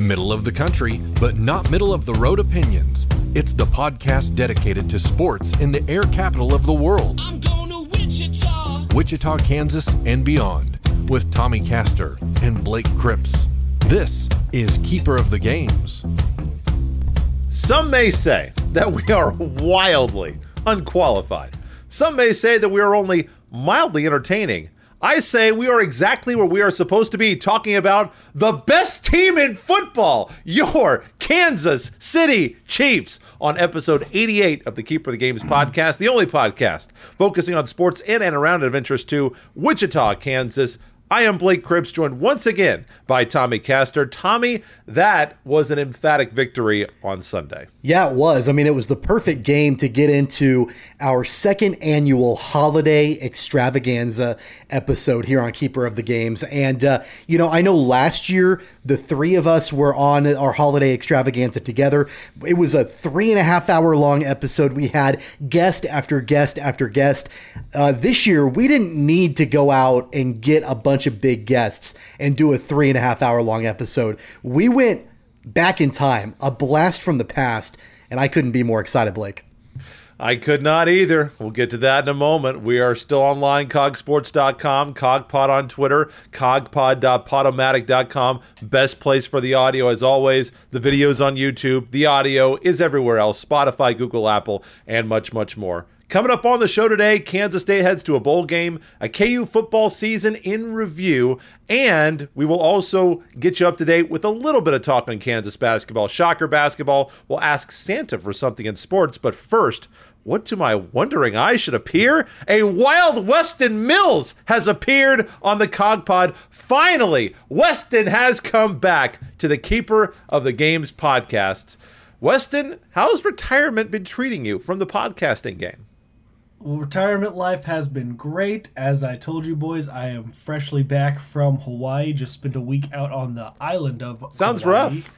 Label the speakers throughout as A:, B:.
A: Middle of the country, but not middle of the road opinions. It's the podcast dedicated to sports in the air capital of the world.
B: I'm going to Wichita.
A: Wichita, Kansas, and beyond, with Tommy Castor and Blake Cripps. This is Keeper of the Games.
C: Some may say that we are wildly unqualified. Some may say that we are only mildly entertaining. I say we are exactly where we are supposed to be talking about the best team in football, your Kansas City Chiefs, on episode 88 of the Keeper of the Games podcast, the only podcast focusing on sports in and around and of interest to Wichita, Kansas. I am Blake Cripps, joined once again by Tommy Castor. Tommy, that was an emphatic victory on Sunday.
D: Yeah, it was. I mean, it was the perfect game to get into our second annual holiday extravaganza episode here on Keeper of the Games. And, uh, you know, I know last year the three of us were on our holiday extravaganza together. It was a three and a half hour long episode. We had guest after guest after guest. Uh, this year, we didn't need to go out and get a bunch of big guests and do a three and a half hour long episode. We went back in time, a blast from the past, and I couldn't be more excited, Blake.
C: I could not either. We'll get to that in a moment. We are still online, cogsports.com, cogpod on Twitter, cogpod.podomatic.com. Best place for the audio, as always. The videos on YouTube. The audio is everywhere else Spotify, Google, Apple, and much, much more. Coming up on the show today, Kansas State heads to a bowl game, a KU football season in review, and we will also get you up to date with a little bit of talk on Kansas basketball. Shocker basketball. We'll ask Santa for something in sports, but first, what to my wondering eye should appear? A Wild Weston Mills has appeared on the Cogpod. Finally, Weston has come back to the Keeper of the Games podcasts. Weston, how's retirement been treating you from the podcasting game?
E: Retirement life has been great. As I told you boys, I am freshly back from Hawaii. Just spent a week out on the island of
C: Sounds
E: Hawaii,
C: rough.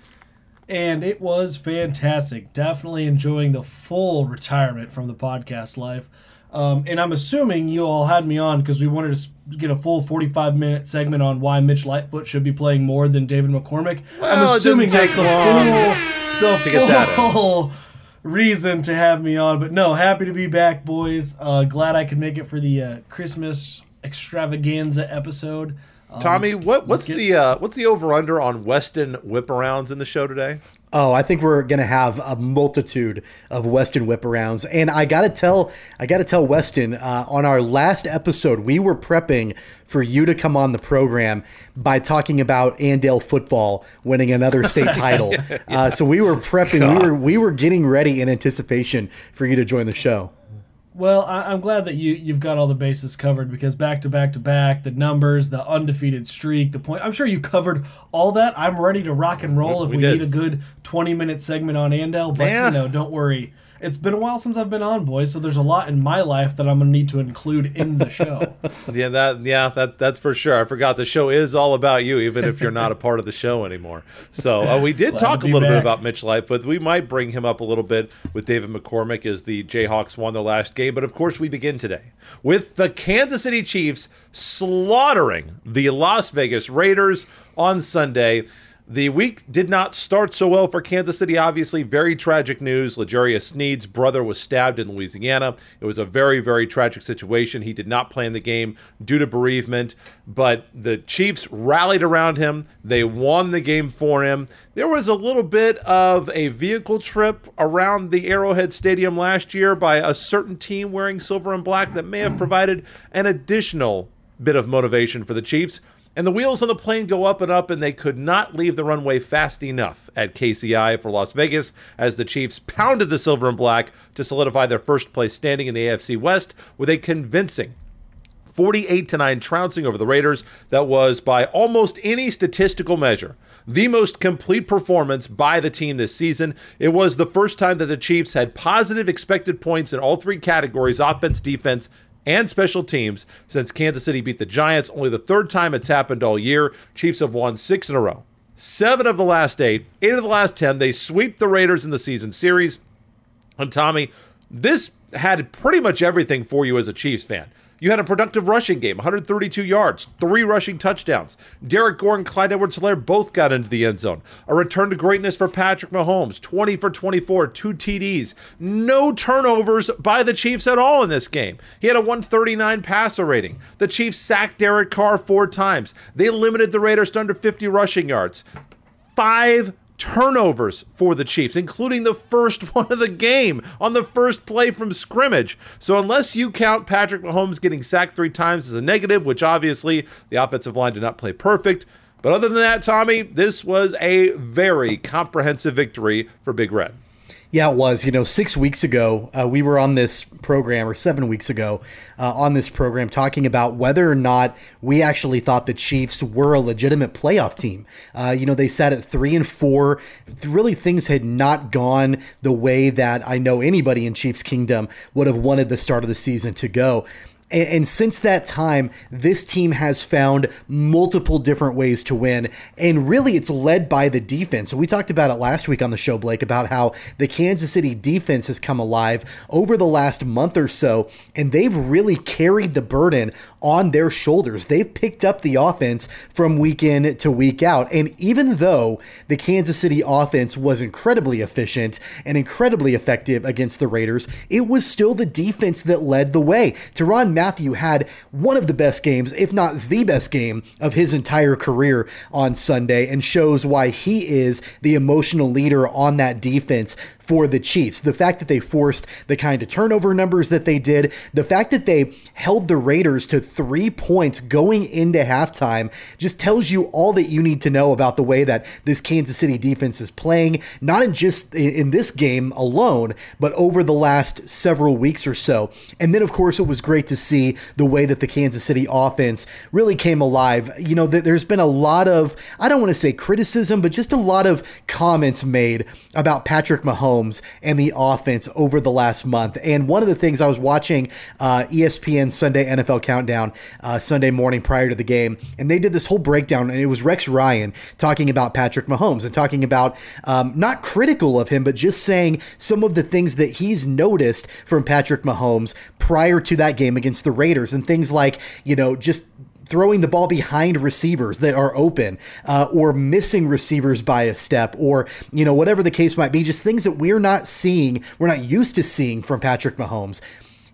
E: And it was fantastic. Definitely enjoying the full retirement from the podcast life. Um, and I'm assuming you all had me on because we wanted to get a full 45 minute segment on why Mitch Lightfoot should be playing more than David McCormack.
C: Well,
E: I'm assuming that's
C: take
E: the full, the
C: to get that in.
E: full reason to have me on. But no, happy to be back, boys. Uh, glad I could make it for the uh, Christmas extravaganza episode. Um,
C: Tommy, what what's
E: get-
C: the uh, what's the over under on Weston whip-arounds in the show today?
D: Oh, I think we're gonna have a multitude of Weston whiparounds, and I gotta tell, I gotta tell Weston uh, on our last episode, we were prepping for you to come on the program by talking about Andale football winning another state title. Uh, so we were prepping, we were we were getting ready in anticipation for you to join the show.
E: Well, I, I'm glad that you you've got all the bases covered because back to back to back, the numbers, the undefeated streak, the point. I'm sure you covered all that. I'm ready to rock and roll if
C: We
E: we, need a good 20 minute segment on Andale. But
C: Yeah.
E: you know, don't worry. It's been a while since I've been on, boys. So there's a lot in my life that I'm gonna need to include in the show.
C: Yeah, that yeah, that that's for sure. I forgot the show is all about you, even if you're not a part of the show anymore. So uh, we did talk a little bit about Mitch Lightfoot. We might bring him up a little bit with David McCormack as the Jayhawks won their last game. But of course, we begin today with the Kansas City Chiefs slaughtering the Las Vegas Raiders on Sunday. The week did not start so well for Kansas City. Obviously, very tragic news. L'Jarius Sneed's brother was stabbed in Louisiana. It was a very, very tragic situation. He did not play in the game due to bereavement, but the Chiefs rallied around him. They won the game for him. There was a little bit of a vehicle trip around the Arrowhead Stadium last year by a certain team wearing silver and black that may have provided an additional bit of motivation for the Chiefs. And the wheels on the plane go up and up, and they could not leave the runway fast enough at KCI for Las Vegas as the Chiefs pounded the silver and black to solidify their first place standing in the AFC West with a convincing 48 to 9 trouncing over the Raiders that was by almost any statistical measure the most complete performance by the team this season. It was the first time that the Chiefs had positive expected points in all three categories offense, defense, and special teams since Kansas City beat the Giants. Only the third time it's happened all year. Chiefs have won six in a row. Seven of the last eight, eight of the last 10. They sweep the Raiders in the season series. And Tommy, this had pretty much everything for you as a Chiefs fan. You had a productive rushing game, 132 yards, three rushing touchdowns. Derrick Gore and Clyde Edwards Helaire both got into the end zone. A return to greatness for Patrick Mahomes, 20 for 24, two TDs. No turnovers by the Chiefs at all in this game. He had a 139 passer rating. The Chiefs sacked Derek Carr four times. They limited the Raiders to under 50 rushing yards. Five turnovers for the Chiefs, including the first one of the game on the first play from scrimmage. So, unless you count Patrick Mahomes getting sacked three times as a negative, which obviously the offensive line did not play perfect, but other than that, Tommy, this was a very comprehensive victory for Big Red.
D: Yeah, it was. You know, six weeks ago, uh, we were on this program, or seven weeks ago, uh, on this program, talking about whether or not we actually thought the Chiefs were a legitimate playoff team. Uh, you know, they sat at three and four. Really, things had not gone the way that I know anybody in Chiefs Kingdom would have wanted the start of the season to go. And, and since that time, this team has found multiple different ways to win. And really, it's led by the defense. So we talked about it last week on the show, Blake, about how the Kansas City defense has come alive over the last month or so. And they've really carried the burden on their shoulders. They've picked up the offense from week in to week out. And even though the Kansas City offense was incredibly efficient and incredibly effective against the Raiders, it was still the defense that led the way. Tyrann Mathieu had one of the best games, if not the best game, of his entire career on Sunday and shows why he is the emotional leader on that defense for the Chiefs. The fact that they forced the kind of turnover numbers that they did, the fact that they held the Raiders to three points going into halftime just tells you all that you need to know about the way that this Kansas City defense is playing, not in just in this game alone, but over the last several weeks or so. And then, of course, it was great to see the way that the Kansas City offense really came alive. You know, there's been a lot of, I don't want to say criticism, but just a lot of comments made about Patrick Mahomes and the offense over the last month. And one of the things I was watching uh, ESPN Sunday NFL Countdown uh, Sunday morning prior to the game, and they did this whole breakdown, and it was Rex Ryan talking about Patrick Mahomes and talking about um, not critical of him, but just saying some of the things that he's noticed from Patrick Mahomes prior to that game against the Raiders, and things like, you know, just throwing the ball behind receivers that are open uh, or missing receivers by a step or you know whatever the case might be just things that we're not seeing we're not used to seeing from patrick mahomes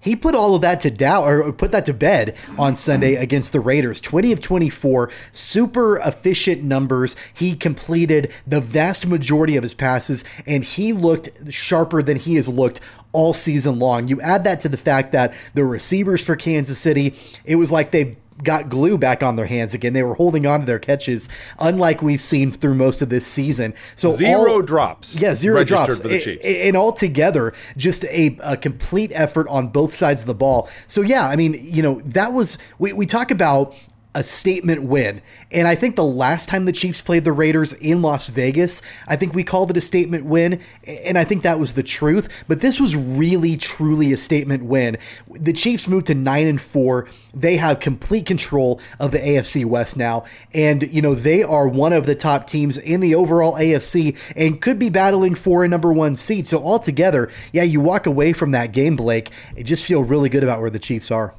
D: he put all of that to doubt or put that to bed on Sunday against the Raiders. 20 of 24, super efficient numbers. He completed the vast majority of his passes and he looked sharper than he has looked all season long. You add that to the fact that the receivers for Kansas City, it was like they got glue back on their hands again. They were holding on to their catches, unlike we've seen through most of this season. So
C: zero
D: all,
C: drops.
D: Yeah, zero drops.
C: For the Chiefs.
D: And altogether, just a, a complete effort on both sides of the ball. So yeah, I mean, you know, that was we, we talk about a statement win. And I think the last time the Chiefs played the Raiders in Las Vegas, I think we called it a statement win. And I think that was the truth. But this was really, truly a statement win. The Chiefs moved to 9 and 4. They have complete control of the AFC West now. And, you know, they are one of the top teams in the overall AFC and could be battling for a number one seed. So, altogether, yeah, you walk away from that game, Blake, and just feel really good about where the Chiefs are.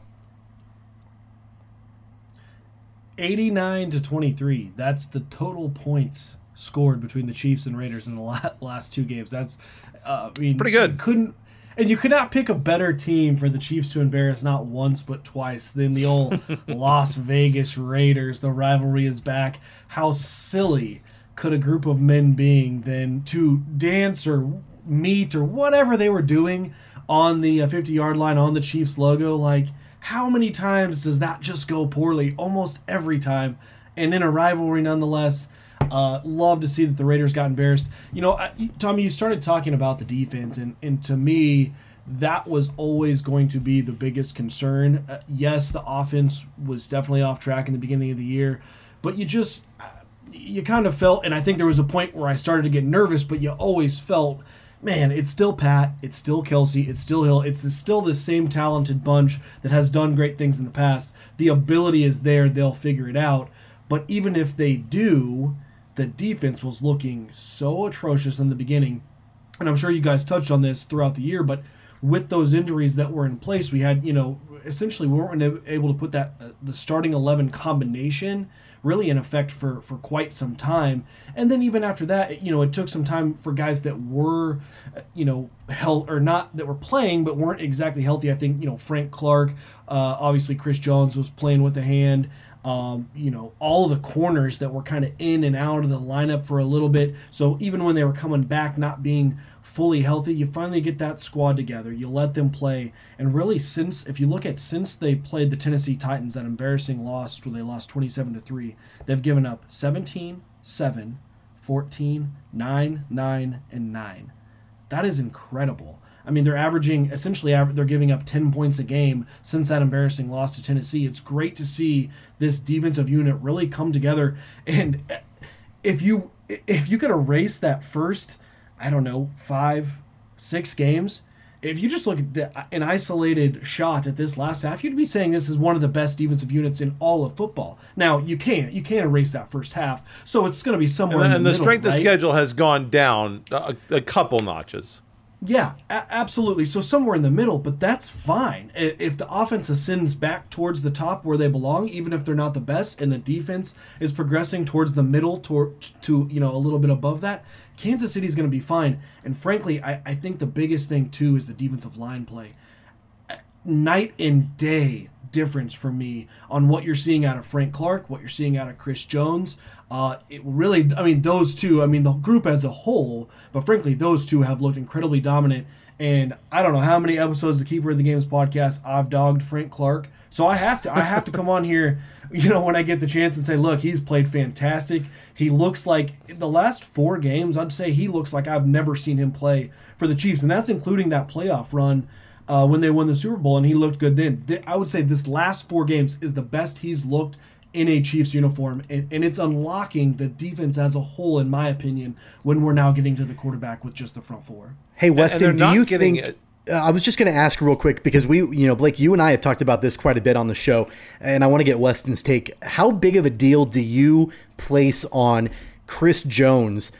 E: 89 to 23. That's the total points scored between the Chiefs and Raiders in the last two games. That's, uh, I mean,
C: pretty good.
E: Couldn't, and you could not pick a better team for the Chiefs to embarrass not once but twice than the old Las Vegas Raiders. The rivalry is back. How silly could a group of men being than to dance or meet or whatever they were doing on the 50 yard line on the Chiefs logo? Like, how many times does that just go poorly? Almost every time. And in a rivalry, nonetheless. Uh, love to see that the Raiders got embarrassed. You know, I, Tommy, you started talking about the defense, and, and to me, that was always going to be the biggest concern. Uh, yes, the offense was definitely off track in the beginning of the year, but you just, you kind of felt, and I think there was a point where I started to get nervous, but you always felt man, it's still Pat, it's still Kelsey, it's still Hill, it's still the same talented bunch that has done great things in the past. The ability is there, they'll figure it out. But even if they do, the defense was looking so atrocious in the beginning. And I'm sure you guys touched on this throughout the year, but with those injuries that were in place, we had, you know, essentially we weren't able to put that uh, the starting 11 combination really in effect for for quite some time. And then even after that you know it took some time for guys that were you know health or not that were playing but weren't exactly healthy. I think you know frank clark uh, obviously chris jones was playing with a hand. Um, you know, all the corners that were kind of in and out of the lineup for a little bit. So even when they were coming back, not being fully healthy, you finally get that squad together. You let them play. And really, since, if you look at since they played the Tennessee Titans, that embarrassing loss where they lost 27 to 3, they've given up 17, 7, 14, 9, 9, and 9. That is incredible. I mean, they're averaging essentially they're giving up 10 points a game since that embarrassing loss to Tennessee. It's great to see this defensive unit really come together. And eh, if you if you could erase that first, I don't know, five, six games, if you just look at the, an isolated shot at this last half, you'd be saying this is one of the best defensive units in all of football. Now you can't you can't erase that first half, so it's going to be somewhere.
C: And, the,
E: and the,
C: the
E: middle,
C: strength
E: right?
C: of schedule has gone down a, a couple notches.
E: Yeah, a- absolutely. So somewhere in the middle, but that's fine. If the offense ascends back towards the top where they belong, even if they're not the best, and the defense is progressing towards the middle to, to you know a little bit above that, Kansas City's going to be fine. And frankly, I, I think the biggest thing too is the defensive line play. Night and day difference for me on what you're seeing out of Frank Clark, what you're seeing out of Chris Jones. Uh, it really, I mean, those two, I mean, the group as a whole, but frankly, those two have looked incredibly dominant. And I don't know how many episodes of the Keeper of the Games podcast I've dogged Frank Clark. So I have to, I have to come on here, you know, when I get the chance and say, look, he's played fantastic. He looks like the last four games, I'd say he looks like I've never seen him play for the Chiefs, and that's including that playoff run uh, when they won the Super Bowl, and he looked good then. Th- I would say this last four games is the best he's looked in a Chiefs uniform, and, and it's unlocking the defense as a whole, in my opinion, when we're now getting to the quarterback with just the front four.
D: Hey, Weston,
C: they're
D: do you think?
C: it-
D: Uh, I was just going to ask real quick because we, you know, Blake, you and I have talked about this quite a bit on the show, and I want to get Weston's take. How big of a deal do you place on Chris Jones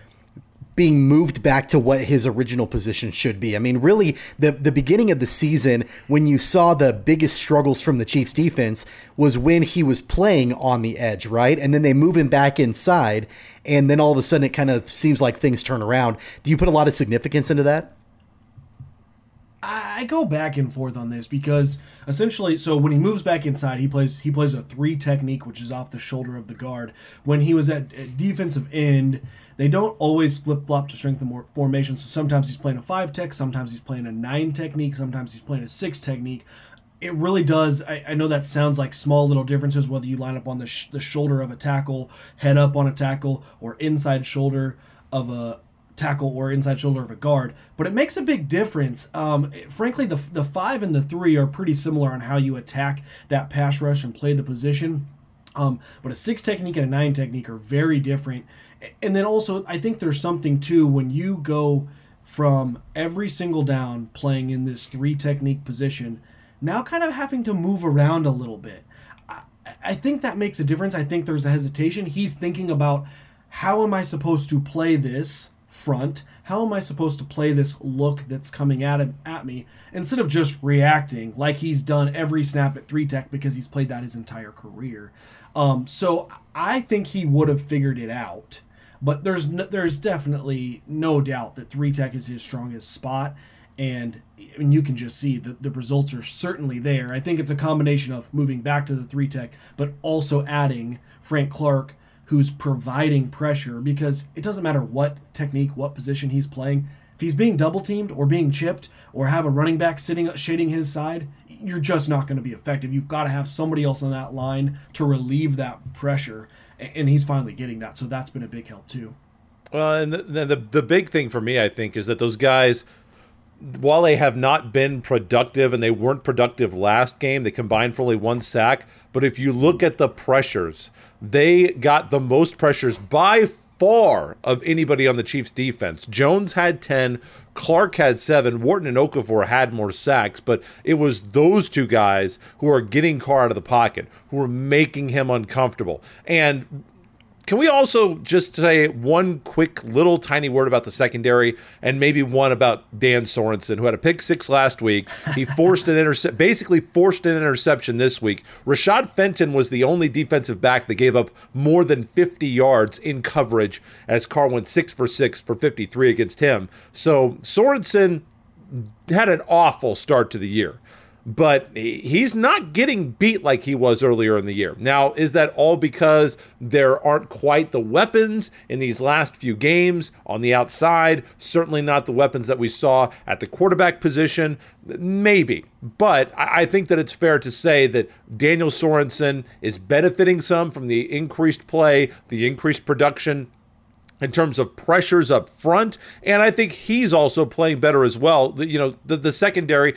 D: being moved back to what his original position should be? I mean, really, the the beginning of the season when you saw the biggest struggles from the Chiefs defense was when he was playing on the edge, right? And then they move him back inside, and then all of a sudden it kind of seems like things turn around. Do you put a lot of significance into that?
E: I go back and forth on this because essentially, so when he moves back inside, he plays he plays a three technique, which is off the shoulder of the guard. When he was at, at defensive end, they don't always flip flop to strength formation. So sometimes he's playing a five tech, sometimes he's playing a nine technique, sometimes he's playing a six technique. It really does. I, I know that sounds like small little differences, whether you line up on the sh- the shoulder of a tackle, head up on a tackle, or inside shoulder of a tackle or inside shoulder of a guard, but it makes a big difference. Um, frankly, the the five and the three are pretty similar on how you attack that pass rush and play the position. Um, but a six technique and a nine technique are very different. And then also, I think there's something too when you go from every single down playing in this three technique position, now kind of having to move around a little bit. I, I think that makes a difference. I think there's a hesitation. He's thinking about how am I supposed to play this front? How am I supposed to play this look that's coming at him, at me instead of just reacting like he's done every snap at three tech because he's played that his entire career. Um, so I think he would have figured it out, but there's no, there's definitely no doubt that three tech is his strongest spot, and I mean, you can just see that the results are certainly there. I think it's a combination of moving back to the three tech, but also adding Frank Clark who's providing pressure because it doesn't matter what technique, what position he's playing. If he's being double teamed or being chipped or have a running back sitting shading his side, you're just not going to be effective. You've got to have somebody else on that line to relieve that pressure, and he's finally getting that. So that's been a big help too.
C: Well, and the, the the big thing for me, I think, is that those guys, while they have not been productive and they weren't productive last game, they combined for only one sack. But if you look at the pressures, they got the most pressures by far of anybody on the Chiefs defense. Jones had 10, Clark had 7, Wharton and Okafor had more sacks, but it was those two guys who are getting Carr out of the pocket, who are making him uncomfortable. And can we also just say one quick little tiny word about the secondary and maybe one about Dan Sorensen, who had a pick six last week. He forced an intercept, basically forced an interception this week. Rashad Fenton was the only defensive back that gave up more than 50 yards in coverage as Carr went six for six for 53 against him. So Sorensen had an awful start to the year but he's not getting beat like he was earlier in the year. Now, is that all because there aren't quite the weapons in these last few games on the outside? Certainly not the weapons that we saw at the quarterback position. Maybe. But I think that it's fair to say that Daniel Sorensen is benefiting some from the increased play, the increased production in terms of pressures up front. And I think he's also playing better as well. You know, the, the secondary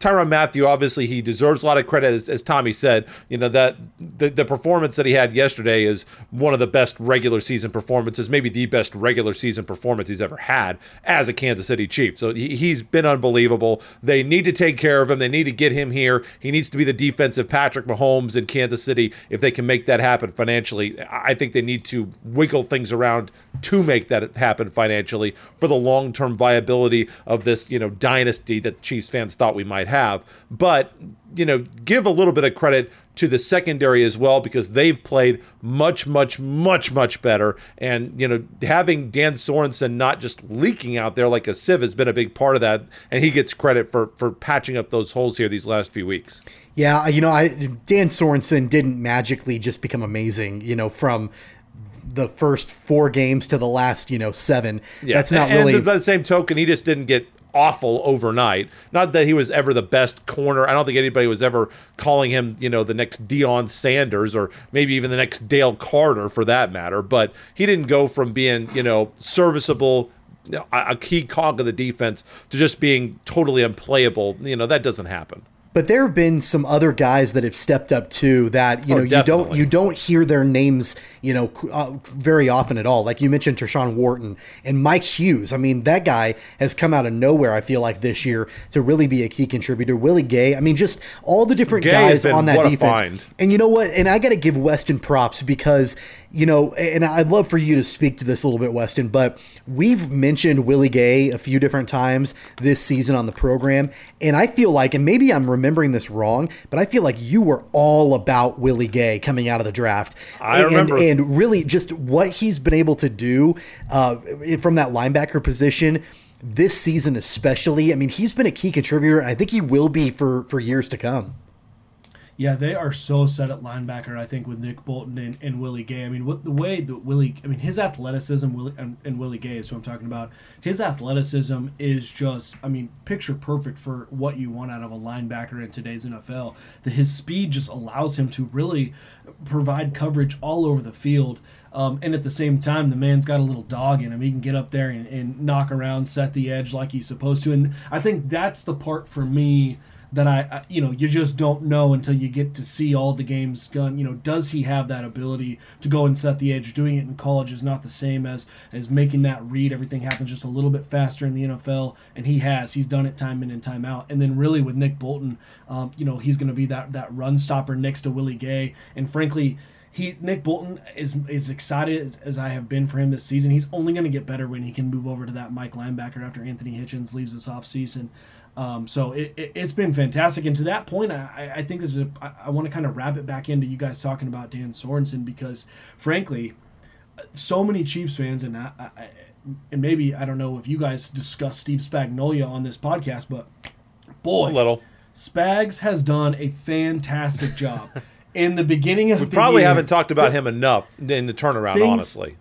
C: Tyrann Mathieu, obviously, he deserves a lot of credit, as, as Tommy said. You know that the, the performance that he had yesterday is one of the best regular season performances, maybe the best regular season performance he's ever had as a Kansas City Chief. So he, he's been unbelievable. They need to take care of him. They need to get him here. He needs to be the defensive Patrick Mahomes in Kansas City. If they can make that happen financially, I think they need to wiggle things around to make that happen financially for the long term viability of this you know dynasty that Chiefs fans thought we might have. But, you know, give a little bit of credit to the secondary as well because they've played much, much, much, much better. And, you know, having Dan Sorensen not just leaking out there like a sieve has been a big part of that. And he gets credit for, for patching up those holes here these last few weeks.
D: Yeah, you know, I Dan Sorensen didn't magically just become amazing, you know, from the first four games to the last, you know, seven. Yeah. That's not
C: and
D: really.
C: By the same token, he just didn't get awful overnight. Not that he was ever the best corner. I don't think anybody was ever calling him, you know, the next Deion Sanders or maybe even the next Dale Carter for that matter. But he didn't go from being, you know, serviceable, a key cog of the defense to just being totally unplayable. You know, that doesn't happen.
D: But there have been some other guys that have stepped up too. That you oh, know you don't you don't hear their names you know uh, very often at all. Like you mentioned, Tershawn Wharton and Mike Hughes. I mean that guy has come out of nowhere. I feel like this year to really be a key contributor. Willie Gay. I mean just all the different Gay guys on that defense. And you know what? And I got to give Weston props because you know, and I'd love for you to speak to this a little bit, Weston, but we've mentioned Willie Gay a few different times this season on the program. And I feel like, and maybe I'm remembering this wrong, but I feel like you were all about Willie Gay coming out of the draft.
C: I
D: and,
C: remember.
D: And really just what he's been able to do uh, from that linebacker position this season, especially. I mean, he's been a key contributor. And I think he will be for, for years to come.
E: Yeah, they are so set at linebacker. I think with Nick Bolton and, and Willie Gay. I mean, what the way that Willie, I mean, his athleticism, Willie and, and Willie Gay is who I'm talking about. His athleticism is just, I mean, picture perfect for what you want out of a linebacker in today's NFL. That his speed just allows him to really provide coverage all over the field. Um, and at the same time, the man's got a little dog in him. He can get up there and, and knock around, set the edge like he's supposed to. And I think that's the part for me that I, you know, you just don't know until you get to see all the games done. You know, does he have that ability to go and set the edge? Doing it in college is not the same as as making that read. Everything happens just a little bit faster in the NFL, and he has. He's done it time in and time out. And then really with Nick Bolton, um, you know, he's going to be that that run stopper next to Willie Gay. And frankly, he Nick Bolton is is excited as I have been for him this season. He's only going to get better when he can move over to that Mike linebacker after Anthony Hitchens leaves this offseason. Um, so it, it, has been fantastic. And to that point, I, I think this is a, I, I want to kind of wrap it back into you guys talking about Dan Sorensen because, frankly, so many Chiefs fans and I, I, and maybe I don't know if you guys discuss Steve Spagnuolo on this podcast, but boy,
C: a little
E: Spags has done a fantastic job. in the beginning of
C: we probably
E: year,
C: haven't talked about him enough in the turnaround, things, honestly.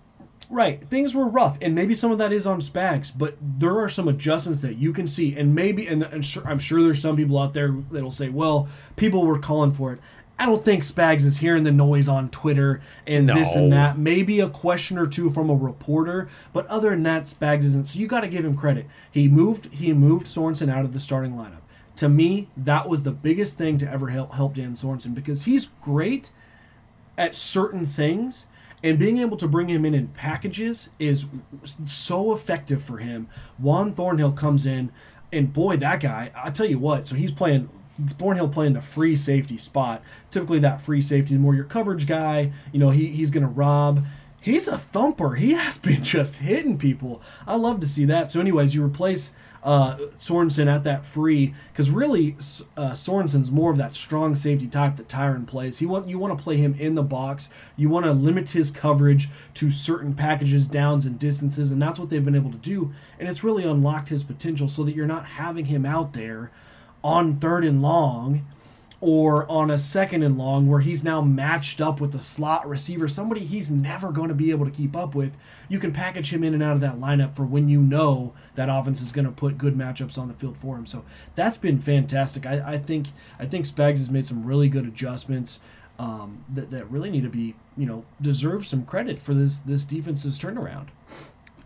E: Right. Things were rough, and maybe some of that is on Spags, but there are some adjustments that you can see, and maybe, and, and sure, I'm sure there's some people out there that'll say, "Well, people were calling for it." I don't think Spags is hearing the noise on Twitter and no. this and that. Maybe a question or two from a reporter, but other than that, Spags isn't. So you got to give him credit. He moved. He moved Sorensen out of the starting lineup. To me, that was the biggest thing to ever help help Dan Sorensen because he's great at certain things and being able to bring him in in packages is so effective for him. Juan Thornhill comes in, and boy, that guy, I tell you what, so he's playing. Thornhill playing the free safety spot. Typically, that free safety is more your coverage guy. You know, he, he's going to rob he's a thumper. He has been just hitting people. I love to see that. So, anyways, you replace uh, Sorensen at that free because really uh, Sorensen's more of that strong safety type that Tyrann plays. He want you want to play him in the box. You want to limit his coverage to certain packages, downs, and distances, and that's what they've been able to do. And it's really unlocked his potential so that you're not having him out there on third and long or on a second and long where he's now matched up with the slot receiver, somebody he's never going to be able to keep up with. You can package him in and out of that lineup for when you know that offense is going to put good matchups on the field for him. So that's been fantastic. I, I think I think Spags has made some really good adjustments um, that that really need to be you know deserve some credit for this this defense's turnaround.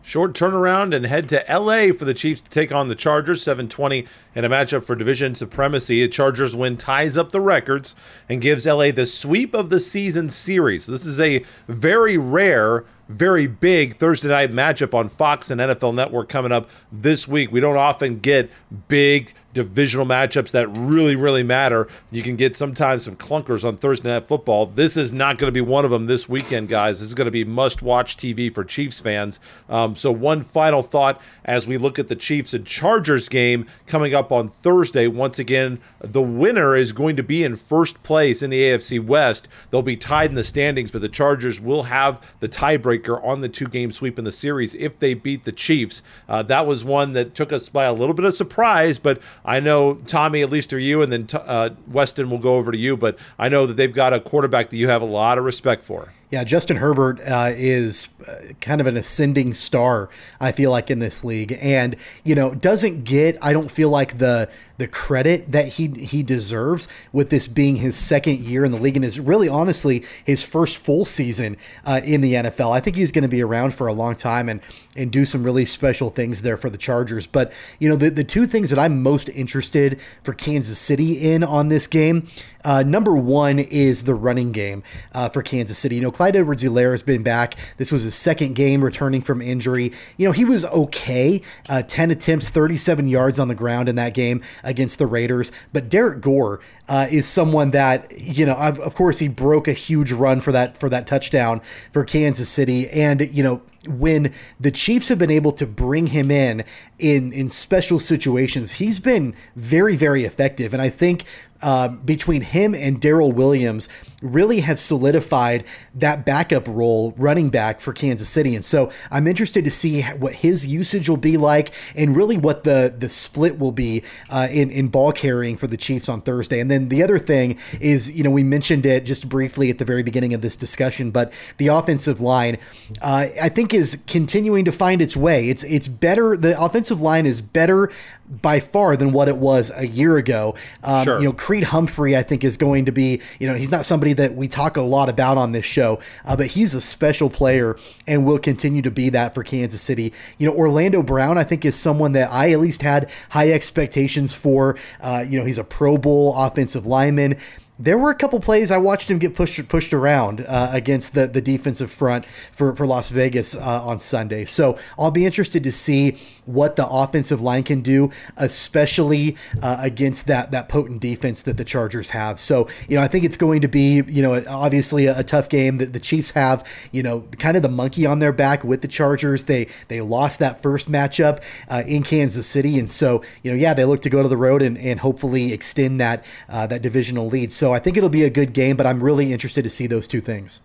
C: Short turnaround and head to LA for the Chiefs to take on the Chargers. 720 in a matchup for division supremacy. The Chargers win ties up the records and gives LA the sweep of the season series. This is a very rare very big Thursday night matchup on Fox and NFL Network coming up this week. We don't often get big divisional matchups that really, really matter. You can get sometimes some clunkers on Thursday Night Football. This is not going to be one of them this weekend, guys. This is going to be must watch TV for Chiefs fans. Um, so, one final thought as we look at the Chiefs and Chargers game coming up on Thursday. Once again, the winner is going to be in first place in the AFC West. They'll be tied in the standings, but the Chargers will have the tiebreaker on the two game sweep in the series if they beat the Chiefs. Uh, that was one that took us by a little bit of surprise, but I know Tommy, at least are you, and then uh, Weston will go over to you. But I know that they've got a quarterback that you have a lot of respect for.
D: Yeah, Justin Herbert uh, is uh, kind of an ascending star. I feel like in this league, and you know doesn't get. I don't feel like the the credit that he he deserves with this being his second year in the league and is really honestly his first full season uh, in the NFL. I think he's going to be around for a long time and and do some really special things there for the Chargers. But you know the the two things that I'm most interested for Kansas City in on this game. Uh, number one is the running game uh, for Kansas City. You know, Clyde Edwards-Helaire has been back. This was his second game returning from injury. You know, he was okay. Uh, 10 attempts, 37 yards on the ground in that game against the Raiders. But Derrick Gore uh, is someone that you know, of, of course, he broke a huge run for that for that touchdown for Kansas City, and you know when the Chiefs have been able to bring him in in in special situations, he's been very very effective, and I think uh, between him and Darrel Williams really have solidified that backup role running back for Kansas City. And so I'm interested to see what his usage will be like and really what the, the split will be uh, in, in ball carrying for the Chiefs on Thursday. And then the other thing is, you know, we mentioned it just briefly at the very beginning of this discussion, but the offensive line, uh, I think is continuing to find its way. It's, it's better. The offensive line is better by far than what it was a year ago. Um, sure. You know, Creed Humphrey, I think, is going to be, you know, he's not somebody that we talk a lot about on this show, uh, but he's a special player and will continue to be that for Kansas City. You know, Orlando Brown, I think, is someone that I at least had high expectations for. Uh, you know, he's a Pro Bowl offensive lineman there were a couple plays I watched him get pushed pushed around uh, against the the defensive front for for Las Vegas uh, on Sunday. So I'll be interested to see what the offensive line can do, especially uh, against that that potent defense that the Chargers have. So you know I think it's going to be you know obviously a, a tough game that the Chiefs have you know kind of the monkey on their back with the Chargers. They they lost that first matchup uh, in Kansas City, and so you know yeah they look to go to the road and, and hopefully extend that uh, that divisional lead. So so I think it'll be a good game, but I'm really interested to see those two things.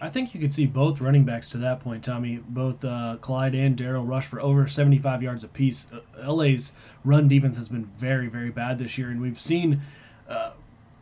E: I think you could see both running backs to that point, Tommy. Both uh, Clyde and Darrel rush for over 75 yards apiece. Uh, LA's run defense has been very, very bad this year, and we've seen uh,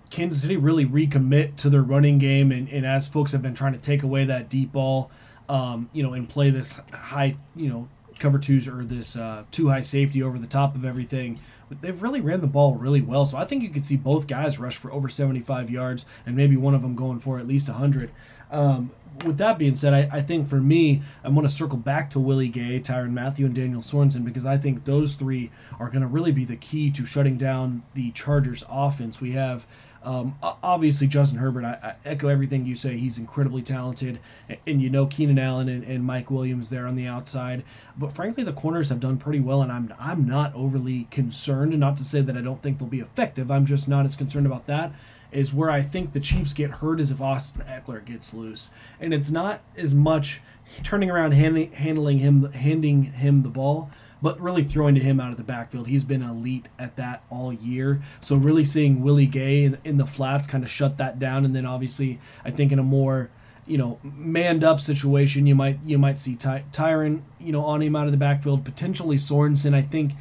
E: Kansas City really recommit to their running game. And, and, as folks have been trying to take away that deep ball, um, you know, and play this high, you know, cover twos or this uh, two high safety over the top of everything they've really ran the ball really well. So I think you could see both guys rush for over 75 yards and maybe one of them going for at least 100. Um, with that being said, I, I think for me, I want to circle back to Willie Gay, Tyrann Mathieu, and Daniel Sorensen because I think those three are going to really be the key to shutting down the Chargers' offense. We have um, obviously, Justin Herbert, I, I, echo everything you say. He's incredibly talented. And, and you know Keenan Allen and, and, Mike Williams there on the outside. But frankly, the corners have done pretty well, and I'm, I'm not overly concerned. Not to say that I don't think they'll be effective, I'm just not as concerned about that. is where I think the Chiefs get hurt is if Austin Ekeler gets loose, and it's not as much turning around, handing, handling him, handing him the ball, but really throwing to him out of the backfield. He's been elite at that all year. So really seeing Willie Gay in, in the flats kind of shut that down, and then obviously I think in a more you know manned up situation, you might you might see Ty- Tyrann you know on him out of the backfield, potentially Sorensen. I think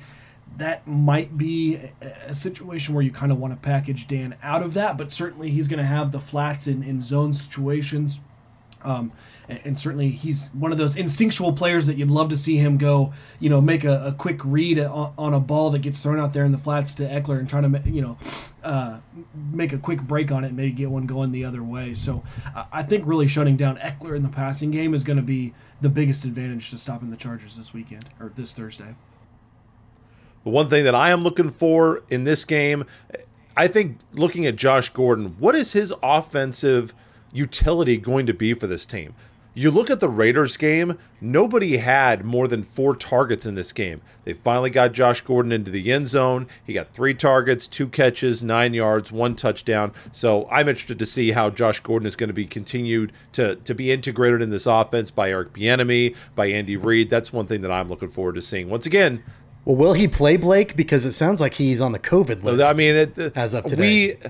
E: that might be a, situation where you kind of want to package Dan out of that, but certainly he's going to have the flats in, in zone situations. Um, and, and certainly he's one of those instinctual players that you'd love to see him go, you know, make a, a quick read on, on, a ball that gets thrown out there in the flats to Ekeler and try to, you know, uh, make a quick break on it, and maybe get one going the other way. So I think really shutting down Ekeler in the passing game is going to be the biggest advantage to stopping the Chargers this weekend or this Thursday.
C: The one thing that I am looking for in this game, I think looking at Josh Gordon, what is his offensive utility going to be for this team? You look at the Raiders game, nobody had more than four targets in this game. They finally got Josh Gordon into the end zone. He got three targets, two catches, nine yards, one touchdown. So I'm interested to see how Josh Gordon is going to be continued to, to be integrated in this offense by Eric Bieniemy, by Andy Reid. That's one thing that I'm looking forward to seeing. Once again,
D: well, will he play Blake? Because it sounds like he's on the COVID list.
C: I mean, it, uh,
D: as of today,
C: we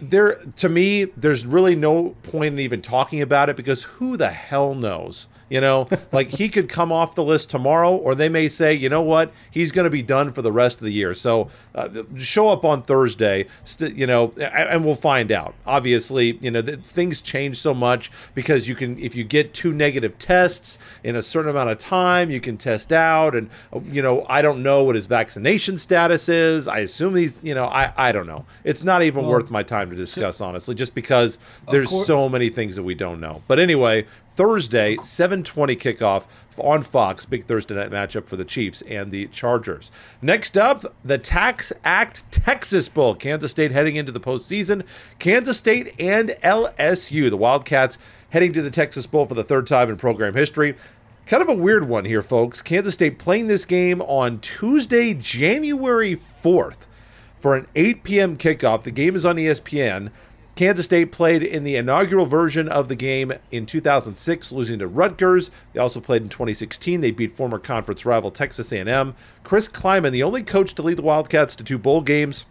C: there to me, there's really no point in even talking about it because who the hell knows? You know, like he could come off the list tomorrow, or they may say, you know what, he's going to be done for the rest of the year. So uh, show up on Thursday, st- you know, and, and, we'll find out. Obviously, you know, th- things change so much because you can, if you get two negative tests in a certain amount of time, you can test out. And, you know, I don't know what his vaccination status is. I assume he's, you know, I, I don't know. It's not even well, worth my time to discuss, honestly, just because there's course. so many things that we don't know. But anyway, Thursday, 7:20 kickoff on Fox. Big Thursday night matchup for the Chiefs and the Chargers. Next up, the Tax Act Texas Bowl. Kansas State heading into the postseason. Kansas State and LSU, the Wildcats, heading to the Texas Bowl for the third time in program history. Kind of a weird one here, folks. Kansas State playing this game on Tuesday, January 4th for an 8 p.m. kickoff. The game is on ESPN. Kansas State played in the inaugural version of the game in 2006, losing to Rutgers. They also played in 2016. They beat former conference rival Texas A&M. Chris Klieman, the only coach to lead the Wildcats to two bowl games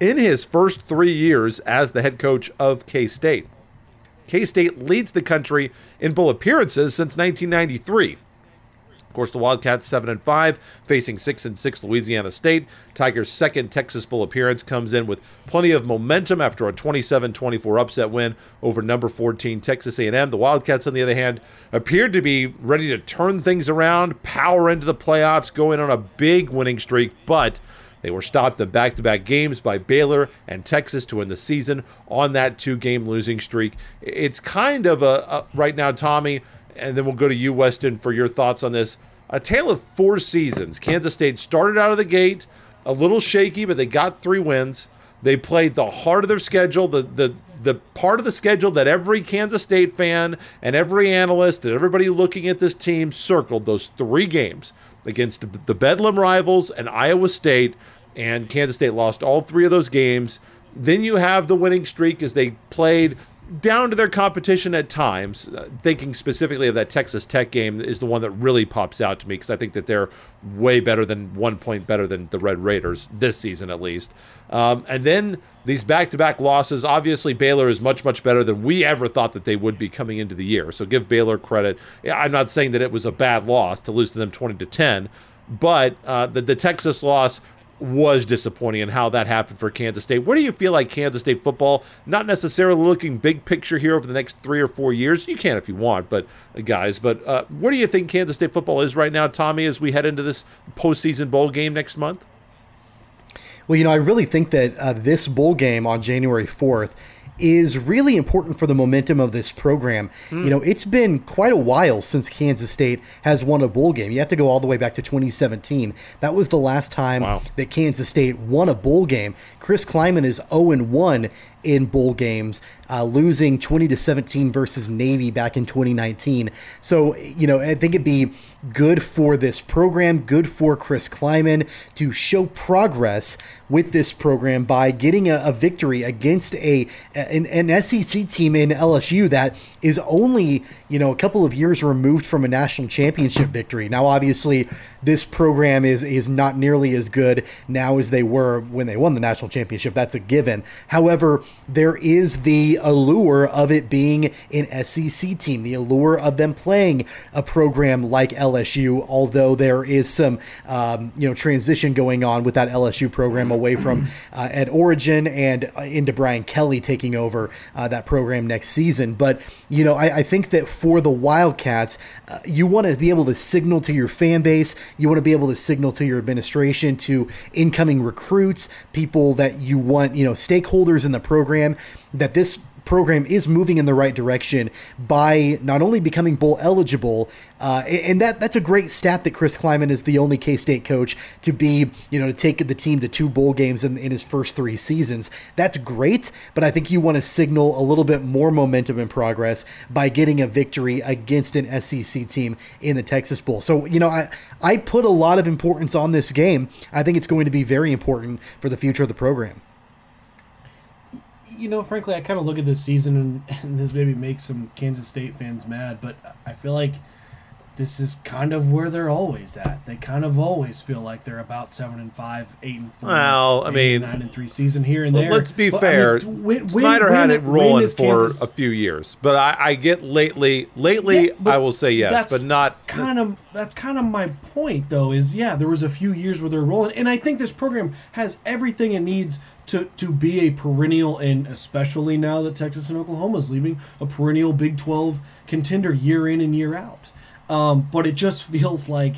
C: in his first three years as the head coach of K-State. K-State leads the country in bowl appearances since 1993. Of course, the Wildcats seven and five, facing six and six Louisiana State. Tigers' second Texas Bowl appearance comes in with plenty of momentum after a 27-24 upset win over number 14 Texas A&M. The Wildcats, on the other hand, appeared to be ready to turn things around, power into the playoffs, going on a big winning streak, but. They were stopped in back to back games by Baylor and Texas to win the season on that two game losing streak. It's kind of a, a, right now, Tommy, and then we'll go to you, Weston, for your thoughts on this. A tale of four seasons. Kansas State started out of the gate a little shaky, but they got three wins. They played the heart of their schedule, the the the part of the schedule that every Kansas State fan and every analyst and everybody looking at this team circled those three games against the Bedlam rivals and Iowa State, and Kansas State lost all three of those games. Then you have the winning streak as they played down to their competition at times. Uh, thinking specifically of that Texas Tech game is the one that really pops out to me because I think that they're way better than one point better than the Red Raiders this season at least. Um, and then these back-to-back losses. Obviously, Baylor is much much better than we ever thought that they would be coming into the year. So give Baylor credit. I'm not saying that it was a bad loss to lose to them 20 to 10, but uh, the the Texas loss was disappointing and how that happened for Kansas State. Where do you feel like Kansas State football, not necessarily looking big picture here over the next three or four years? You can if you want, but uh, guys, but uh, where do you think Kansas State football is right now, Tommy, as we head into this postseason bowl game next month?
D: Well, you know, I really think that uh, this bowl game on January 4th is really important for the momentum of this program. Mm. You know, it's been quite a while since Kansas State has won a bowl game. You have to go all the way back to 2017. That was the last time wow. that Kansas State won a bowl game. Chris Klieman is 0 1 in bowl games, uh, losing 20 to 17 versus Navy back in 2019. So, you know, I think it'd be good for this program, good for Chris Klieman to show progress with this program by getting a, a victory against a an, an, SEC team in LSU that is only you know a couple of years removed from a national championship victory. Now, obviously, this program is is not nearly as good now as they were when they won the national championship. That's a given. However, there is the allure of it being an SEC team, the allure of them playing a program like LSU. Although there is some um, you know transition going on with that LSU program away from uh, Ed Orgeron and uh, into Brian Kelly taking over uh, that program next season. But you know, I, I think that for the Wildcats, uh, you want to be able to signal to your fan base, you want to be able to signal to your administration, to incoming recruits, people that you want, you know, stakeholders in the program, that this program is moving in the right direction by not only becoming bowl eligible, uh, and that that's a great stat that Chris Klieman is the only K State coach to be, you know, to take the team to two bowl games in, in his first three seasons. That's great, but I think you want to signal a little bit more momentum and progress by getting a victory against an SEC team in the Texas Bowl. So, you know, I I put a lot of importance on this game. I think it's going to be very important for the future of the program
E: you know, frankly, I kind of look at this season and, and this maybe makes some Kansas State fans mad, but I feel like this is kind of where they're always at. They kind of always feel like they're about seven and five, eight and four.
C: Well, I mean,
E: nine and three season here and there.
C: Let's be but, fair. I mean, when, Snyder when, had it rolling for Kansas... a few years, but I, I get lately. Lately, yeah, I will say yes, but not
E: kind of. That's kind of my point, though. Is yeah, there was a few years where they're rolling, and I think this program has everything it needs to to be a perennial, and especially now that Texas and Oklahoma is leaving a perennial Big Twelve contender year in and year out. Um, but it just feels like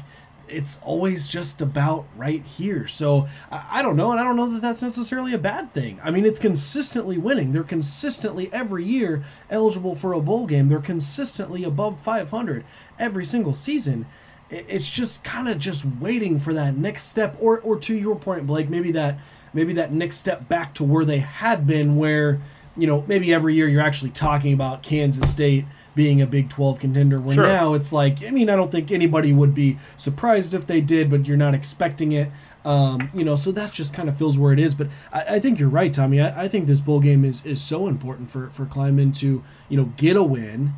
E: it's always just about right here. So I, I, don't know, and I don't know that that's necessarily a bad thing. I mean, it's consistently winning. They're consistently every year eligible for a bowl game. They're consistently above 500 every single season. It's just kind of just waiting for that next step, or or to your point, Blake, maybe that maybe that next step back to where they had been, where you know maybe every year you're actually talking about Kansas State being a Big 12 contender. Where sure. now it's like, I mean, I don't think anybody would be surprised if they did, but you're not expecting it. Um, you know, so that just kind of feels where it is. But I, I think you're right, Tommy. I, I, think this bowl game is, is so important for for Klieman to you know get a win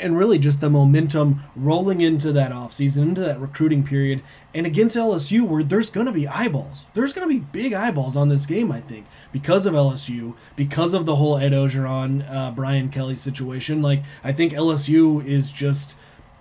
E: and really just the momentum rolling into that offseason, into that recruiting period, and against LSU, where there's going to be eyeballs. There's going to be big eyeballs on this game, I think, because of LSU, because of the whole Ed Orgeron, uh, Brian Kelly situation. Like, I think LSU is just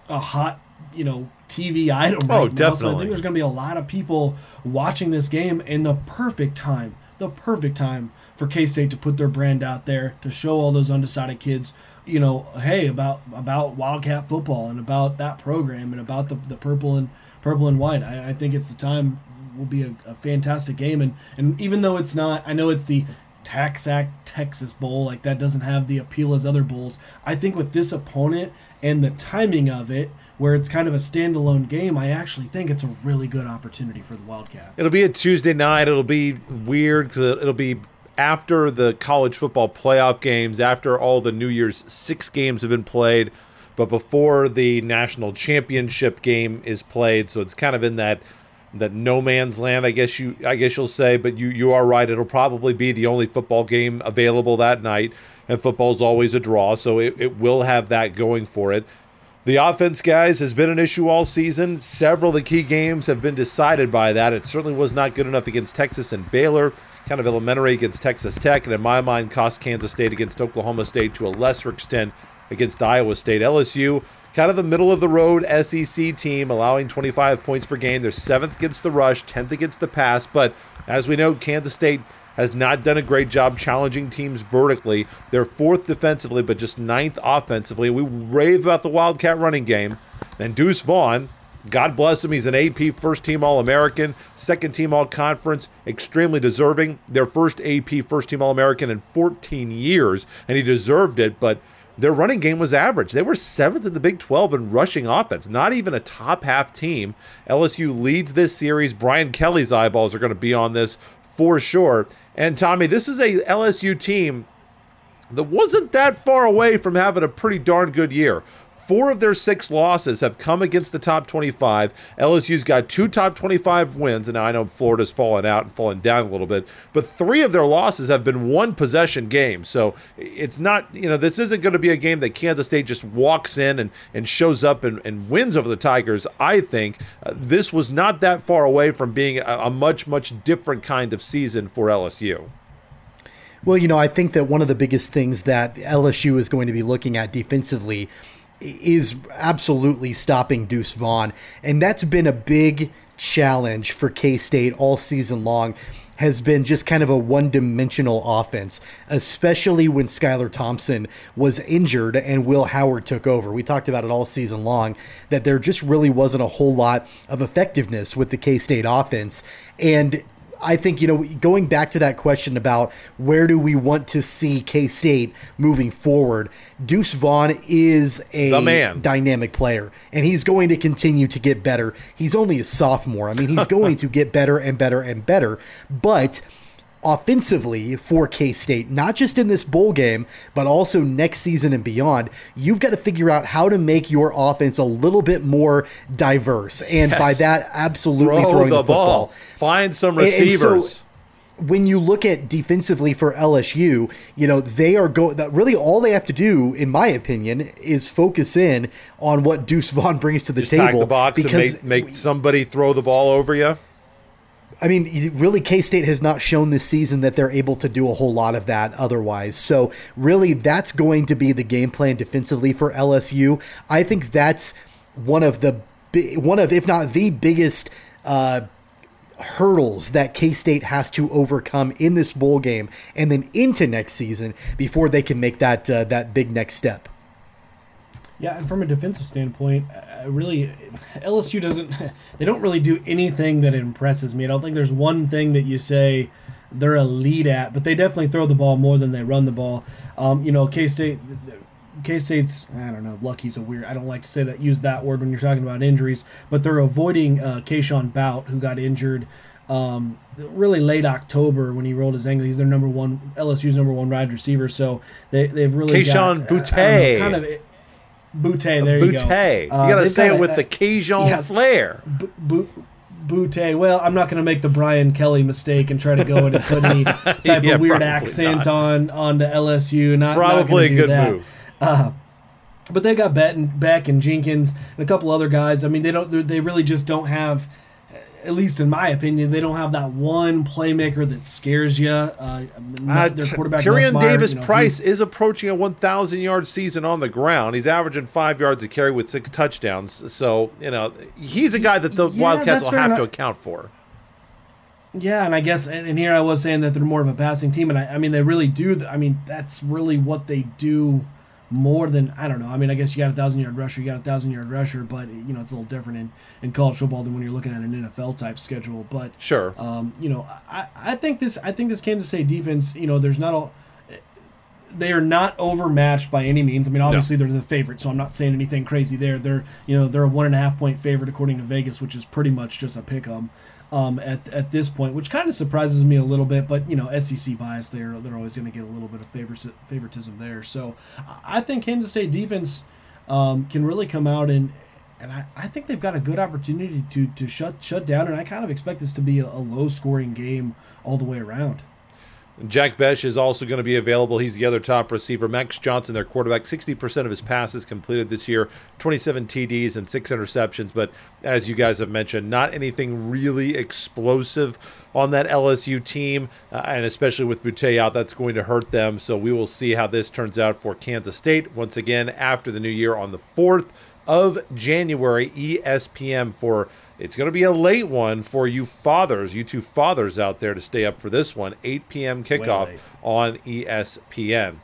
E: a hot, you know, TV item
C: right
E: oh,
C: now. Definitely.
E: So I think there's going to be a lot of people watching this game, and the perfect time, the perfect time for K State to put their brand out there to show all those undecided kids you know, hey, about about Wildcat football and about that program and about the, the purple and purple and white. I, I think it's the time will be a, a, fantastic game and and even though it's not, I know it's the TaxAct Texas Bowl, like that doesn't have the appeal as other bowls. I think with this opponent and the timing of it, where it's kind of a standalone game, I actually think it's a really good opportunity for the Wildcats.
C: It'll be a Tuesday night. It'll be weird because it'll be after the college football playoff games, after all the New Year's six games have been played, but before the national championship game is played. So it's kind of in that that no man's land, I guess you I guess you'll say. But you you are right. It'll probably be the only football game available that night, and football's always a draw, so it, it will have that going for it. The offense, guys, has been an issue all season. Several of the key games have been decided by that. It certainly was not good enough against Texas and Baylor kind of elementary against Texas Tech, and in my mind, cost Kansas State against Oklahoma State to a lesser extent against Iowa State. LSU, kind of the middle of the road SEC team, allowing 25 points per game. They're seventh against the rush, 10th against the pass, but as we know, Kansas State has not done a great job challenging teams vertically. They're fourth defensively, but just ninth offensively. We rave about the Wildcat running game. And Deuce Vaughn, God bless him. He's an AP first team All American, second team All Conference, extremely deserving. Their first AP first team All American in 14 years, and he deserved it, but their running game was average. They were seventh in the Big 12 in rushing offense, not even a top half team. LSU leads this series. Brian Kelly's eyeballs are going to be on this for sure. And Tommy, this is a LSU team that wasn't that far away from having a pretty darn good year. Four of their six losses have come against the top 25. LSU's got two top 25 wins, and now I know Florida's fallen out and fallen down a little bit, but three of their losses have been one possession games. So it's not, you know, this isn't going to be a game that Kansas State just walks in and, and shows up and, and wins over the Tigers. I think uh, this was not that far away from being a, a much, much different kind of season for LSU.
D: Well, you know, I think that one of the biggest things that LSU is going to be looking at defensively is absolutely stopping Deuce Vaughn. And that's been a big challenge for K State all season long. Has been just kind of a one dimensional offense, especially when Skylar Thompson was injured and Will Howard took over. We talked about it all season long that there just really wasn't a whole lot of effectiveness with the K State offense. And I think, you know, going back to that question about where do we want to see K State moving forward, Deuce Vaughn is a dynamic player, and he's going to continue to get better. He's only a sophomore. I mean, he's going to get better and better and better, but offensively for K State, not just in this bowl game, but also next season and beyond, you've got to figure out how to make your offense a little bit more diverse. And yes. by that, absolutely
C: Throw
D: throwing
C: the,
D: the
C: ball. Find some receivers.
D: So, when you look at defensively for LSU, you know, they are going That really all they have to do, in my opinion, is focus in on what Deuce Vaughn brings to the
C: Just
D: table.
C: the box because and make, make somebody throw the ball over you.
D: I mean, really, K State has not shown this season that they're able to do a whole lot of that otherwise. So, really, that's going to be the game plan defensively for LSU. I think that's one of the one of, if not the biggest. Uh, hurdles that K State has to overcome in this bowl game and then into next season before they can make that uh, that big next step.
E: Yeah, and from a defensive standpoint, uh, really, LSU doesn't. They don't really do anything that impresses me. I don't think there's one thing that you say they're a lead at, but they definitely throw the ball more than they run the ball. Um, you know, K State. K State's, I don't know, lucky's a weird. I don't like to say that, use that word when you're talking about injuries, but they're avoiding uh, Kayshon Boutte, who got injured um, really late October when he rolled his ankle. He's their number one, LSU's number one wide receiver. So they, they've really
C: Kayshon Boutte.
E: kind of Boutte. There
C: you
E: go.
C: Boutte. You uh, gotta say it with the Cajun yeah, flair.
E: B- b- Boutte. Well, I'm not gonna make the Brian Kelly mistake and try to go in and put any type yeah, of weird accent not. on on the LSU. Not
C: probably
E: not
C: a good
E: that.
C: move.
E: Uh, but they got Bech and Jenkins and a couple other guys. I mean, they don't. They really just don't have at least in my opinion, they don't have that one playmaker that scares you. Uh,
C: uh, their quarterback Tyrion Davis you know, Price is approaching a 1,000 yard season on the ground. He's averaging five yards a carry with six touchdowns. So you know he's a guy that the yeah, Wildcats will have to account for.
E: Yeah, and I guess and, here I was saying that they're more of a passing team, and I, I mean they really do. I mean that's really what they do more than I don't know. I mean, I guess you got a thousand yard rusher, you got a thousand yard rusher, but you know it's a little different in, in college football than when you're looking at an NFL type schedule. But
C: sure,
E: um, you know, I, I think this I think this Kansas State defense, you know, there's not a they are not overmatched by any means. I mean, obviously no. they're the favorite, so I'm not saying anything crazy there. They're you know they're a one and a half point favorite according to Vegas, which is pretty much just a pick 'em um, at, at this point, which kind of surprises me a little bit. But you know, SEC bias, they're they're always going to get a little bit of favoritism there. So I think Kansas State defense um, can really come out and and I, I think they've got a good opportunity to to shut shut down. And I kind of expect this to be a, a low scoring game all the way around.
C: Jack Bech is also going to be available. He's the other top receiver. Max Johnson, their quarterback, 60% of his passes completed this year, 27 TDs and six interceptions. But as you guys have mentioned, not anything really explosive on that LSU team. Uh, and especially with Boutte out, that's going to hurt them. So we will see how this turns out for Kansas State once again after the new year on the 4th of January, ESPN for it's going to be a late one for you fathers, you two fathers out there to stay up for this one. 8 p.m. kickoff on ESPN.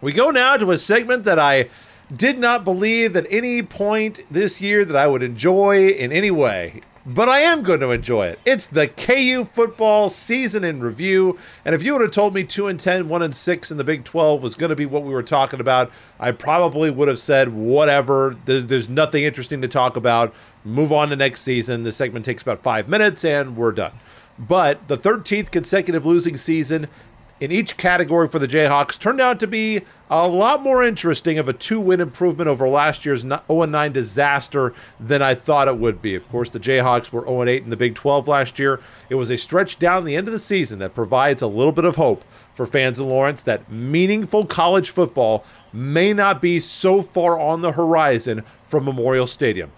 C: We go now to a segment that I did not believe at any point this year that I would enjoy in any way but I am going to enjoy it. It's the KU football season in review. And if you would have told me 2 and 10, 1 and 6 in the Big 12 was going to be what we were talking about, I probably would have said, whatever. There's, there's nothing interesting to talk about. Move on to next season. The segment takes about five minutes and we're done. But the 13th consecutive losing season in each category for the Jayhawks turned out to be a lot more interesting of a two win improvement over last year's 0 9 disaster than I thought it would be. Of course, the Jayhawks were 0 8 in the Big 12 last year. It was a stretch down the end of the season that provides a little bit of hope for fans in Lawrence that meaningful college football may not be so far on the horizon from Memorial Stadium.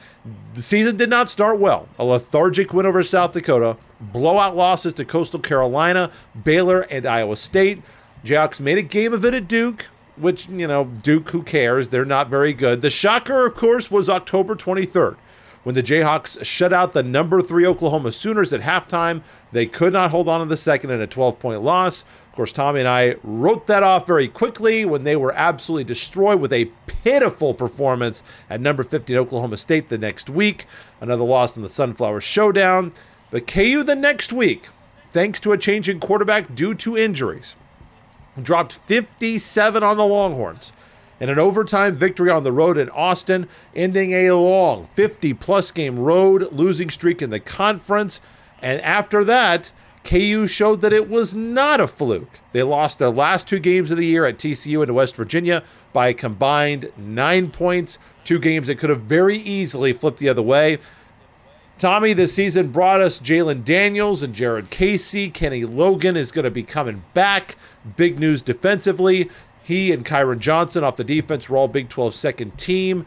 C: The season did not start well. A lethargic win over South Dakota, blowout losses to Coastal Carolina, Baylor, and Iowa State. Jayhawks made a game of it at Duke, which, you know, Duke, who cares? They're not very good. The shocker, of course, was October 23rd when the Jayhawks shut out the number three Oklahoma Sooners at halftime. They could not hold on to the second in a 12 point loss. Of course, Tommy and I wrote that off very quickly when they were absolutely destroyed with a pitiful performance at number 15 Oklahoma State the next week. Another loss in the Sunflower Showdown. But KU the next week, thanks to a change in quarterback due to injuries, dropped 57 on the Longhorns in an overtime victory on the road in Austin, ending a long 50 plus game road losing streak in the conference. And after that, KU showed that it was not a fluke. They lost their last two games of the year at TCU and West Virginia by a combined nine points, two games that could have very easily flipped the other way. Tommy, this season brought us Jalon Daniels and Jared Casey. Kenny Logan is going to be coming back. Big news defensively. He and Kyron Johnson off the defense were all Big 12 second team.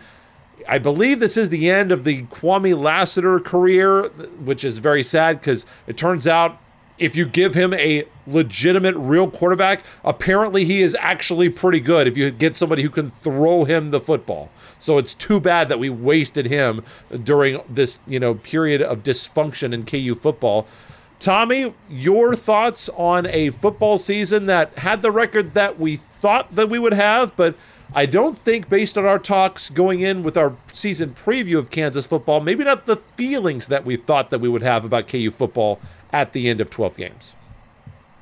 C: I believe this is the end of the Kwame Lassiter career, which is very sad because it turns out if you give him a legitimate real quarterback, apparently he is actually pretty good if you get somebody who can throw him the football. So it's too bad that we wasted him during this, you know, period of dysfunction in KU football. Tommy, your thoughts on a football season that had the record that we thought that we would have, but I don't think, based on our talks going in with our season preview of Kansas football, maybe not the feelings that we thought that we would have about KU football at the end of 12 games.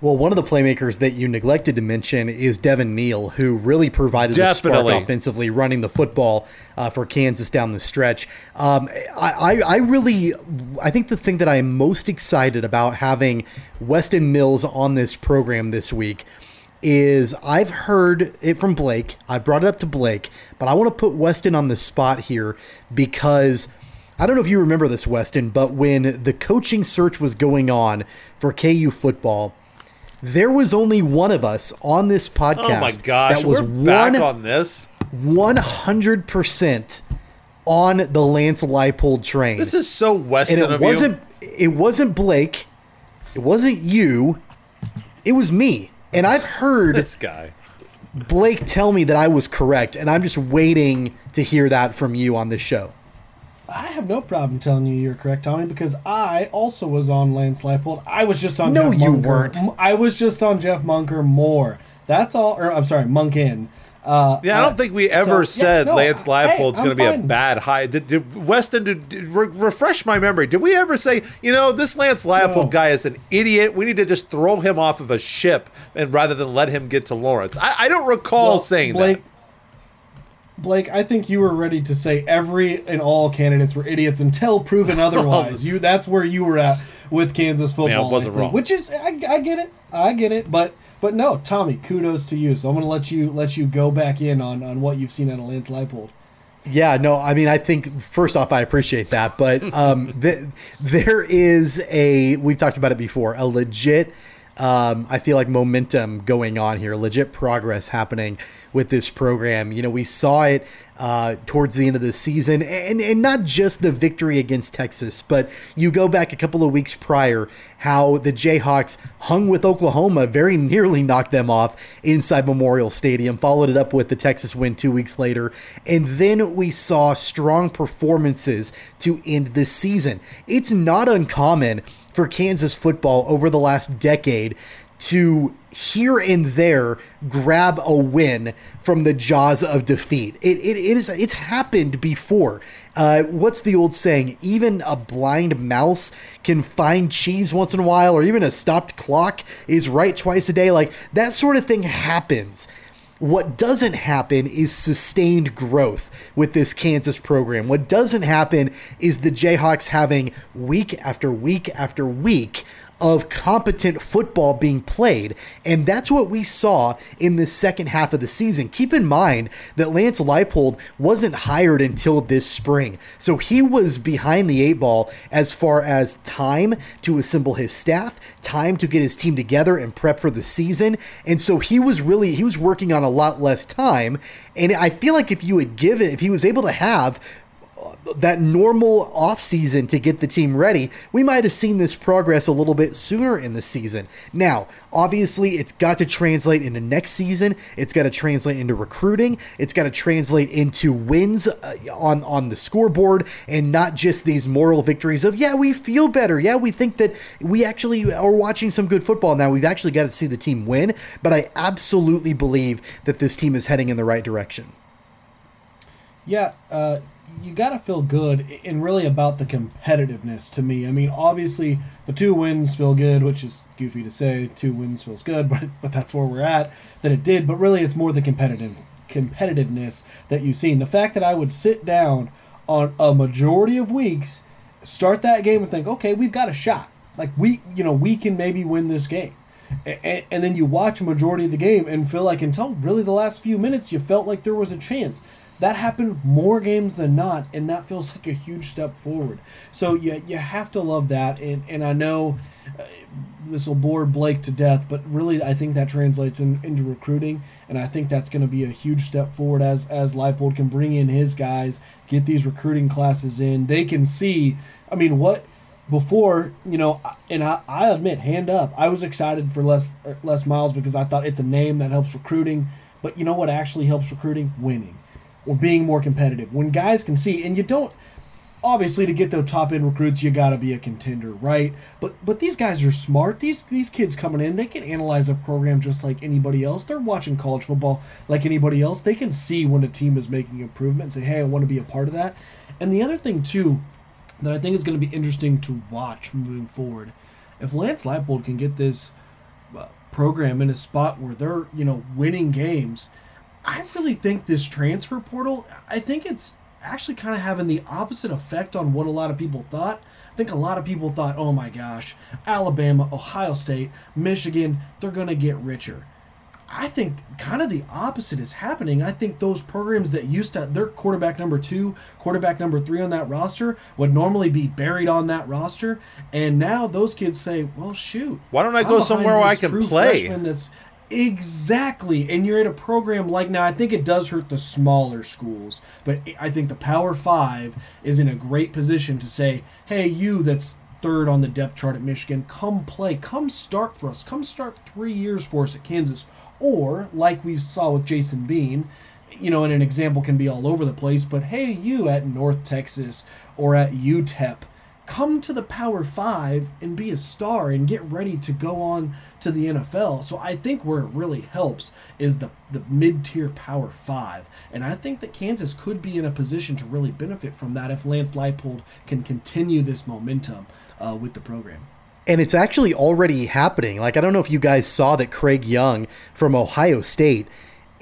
D: Well, one of the playmakers that you neglected to mention is Devin Neal, who really provided
C: Definitely.
D: a spark offensively, running the football uh, for Kansas down the stretch. Um, I, I, I really, I think the thing that I am most excited about having Weston Mills on this program this week is I've heard it from Blake. I brought it up to Blake, but I want to put Weston on the spot here because I don't know if you remember this, Weston, but when the coaching search was going on for KU football, there was only one of us on this podcast
C: Oh my gosh,
D: that was
C: we're back
D: one
C: on this.
D: one hundred percent on the Lance Leipold train.
C: This is so Weston
D: and it wasn't
C: you.
D: it wasn't Blake, it wasn't you, it was me. And I've heard
C: This guy.
D: Blake tell me that I was correct, and I'm just waiting to hear that from you on this show.
E: I have no problem telling you you're correct, Tommy, because I also was on Lance Leipold. I was just on
D: No,
E: Jeff
D: you
E: Munker.
D: weren't.
E: M- I was just on Jeff Munker more. That's all. Or I'm sorry, Monken. Uh,
C: Yeah, I don't
E: uh,
C: think we ever
E: so- yeah,
C: said
E: no,
C: Lance
E: hey,
C: Leipold's
E: I'm
C: going to be a bad high. Did, did Weston did, did- re- refresh my memory? Did we ever say, you know, this Lance Leipold
E: No.
C: guy is an idiot? We need to just throw him off of a ship and rather than let him get to Lawrence. I, I don't recall
E: Well,
C: saying
E: Blake, Blake, I think you were ready to say every and all candidates were idiots until proven otherwise. you that's where you were at with Kansas football.
C: wasn't
E: I think,
C: wrong.
E: Which is I, I get it. I get it. But but no, Tommy, kudos to you. So I'm gonna let you let you go back in on, on what you've seen out of Lance Leipold.
D: Yeah, no, I mean, I think first off, I appreciate that, but um, th- there is a we've talked about it before, a legit. Um, I feel like momentum going on here, legit progress happening with this program. You know, we saw it uh, towards the end of the season, and and not just the victory against Texas, but you go back a couple of weeks prior, how the Jayhawks hung with Oklahoma, very nearly knocked them off inside Memorial Stadium, followed it up with the Texas win two weeks later, and then we saw strong performances to end the season. It's not uncommon for Kansas football over the last decade to here and there grab a win from the jaws of defeat. It, it, it is it's happened before. Uh, what's the old saying? Even a blind mouse can find cheese once in a while, or even a stopped clock is right twice a day. Like that sort of thing happens. What doesn't happen is sustained growth with this Kansas program. What doesn't happen is the Jayhawks having week after week after week of competent football being played. And that's what we saw in the second half of the season. Keep in mind that Lance Leipold wasn't hired until this spring. So he was behind the eight ball as far as time to assemble his staff, time to get his team together and prep for the season. And so he was really he was working on a lot less time. And I feel like if you had given if he was able to have that normal off season to get the team ready, we might have seen this progress a little bit sooner in the season. Now, obviously, it's got to translate into next season. It's got to translate into recruiting. It's got to translate into wins uh, on on the scoreboard, and not just these moral victories of yeah, we feel better. Yeah, we think that we actually are watching some good football now. We've actually got to see the team win. But I absolutely believe that this team is heading in the right direction.
E: Yeah, uh, you got to feel good and really about the competitiveness to me. I mean, obviously the two wins feel good, which is goofy to say. Two wins feels good, but but that's where we're at. That it did, but really it's more the competitive competitiveness that you've seen. The fact that I would sit down on a majority of weeks, start that game and think, okay, we've got a shot. Like we, you know, we can maybe win this game. And, and then you watch a majority of the game and feel like until really the last few minutes you felt like there was a chance that happened more games than not, and that feels like a huge step forward. So you, you have to love that, and, and I know uh, this will bore Blake to death, but really I think that translates in, into recruiting, and I think that's going to be a huge step forward as as Leipold can bring in his guys, get these recruiting classes in. They can see, I mean, what before you know and I, I admit hand up i was excited for Les Les Miles because i thought it's a name that helps recruiting but you know what actually helps recruiting winning or being more competitive. When guys can see, and you don't obviously to get the top end recruits you got to be a contender right? But but these guys are smart. These these kids coming in they can analyze a program just like anybody else. They're watching college football like anybody else. They can see when a team is making improvement and say hey i want to be a part of that. And the other thing too that i think is going to be interesting to watch moving forward if lance leipold can get this uh, program in a spot where they're you know winning games I really think this transfer portal, I think it's actually kind of having the opposite effect on what a lot of people thought. I think a lot of people thought, oh my gosh, Alabama, Ohio State, Michigan, they're going to get richer. I think kind of the opposite is happening. I think those programs that used to, their quarterback number two, quarterback number three on that roster would normally be buried on that roster. And now those kids say, well, shoot.
C: Why don't I go somewhere where I can play?
E: That's Exactly. And you're at a program like now, I think it does hurt the smaller schools, but I think the Power Five is in a great position to say, hey, you that's third on the depth chart at Michigan, come play, come start for us, come start three years for us at Kansas. Or, like we saw with Jason Bean, you know, and an example can be all over the place, but hey, you at North Texas or at UTEP come to the Power Five and be a star and get ready to go on to the NFL. So I think where it really helps is the, the mid tier Power Five. And I think that Kansas could be in a position to really benefit from that if Lance Leipold can continue this momentum uh, with the program.
D: And it's actually already happening. Like, I don't know if you guys saw that Craig Young from Ohio State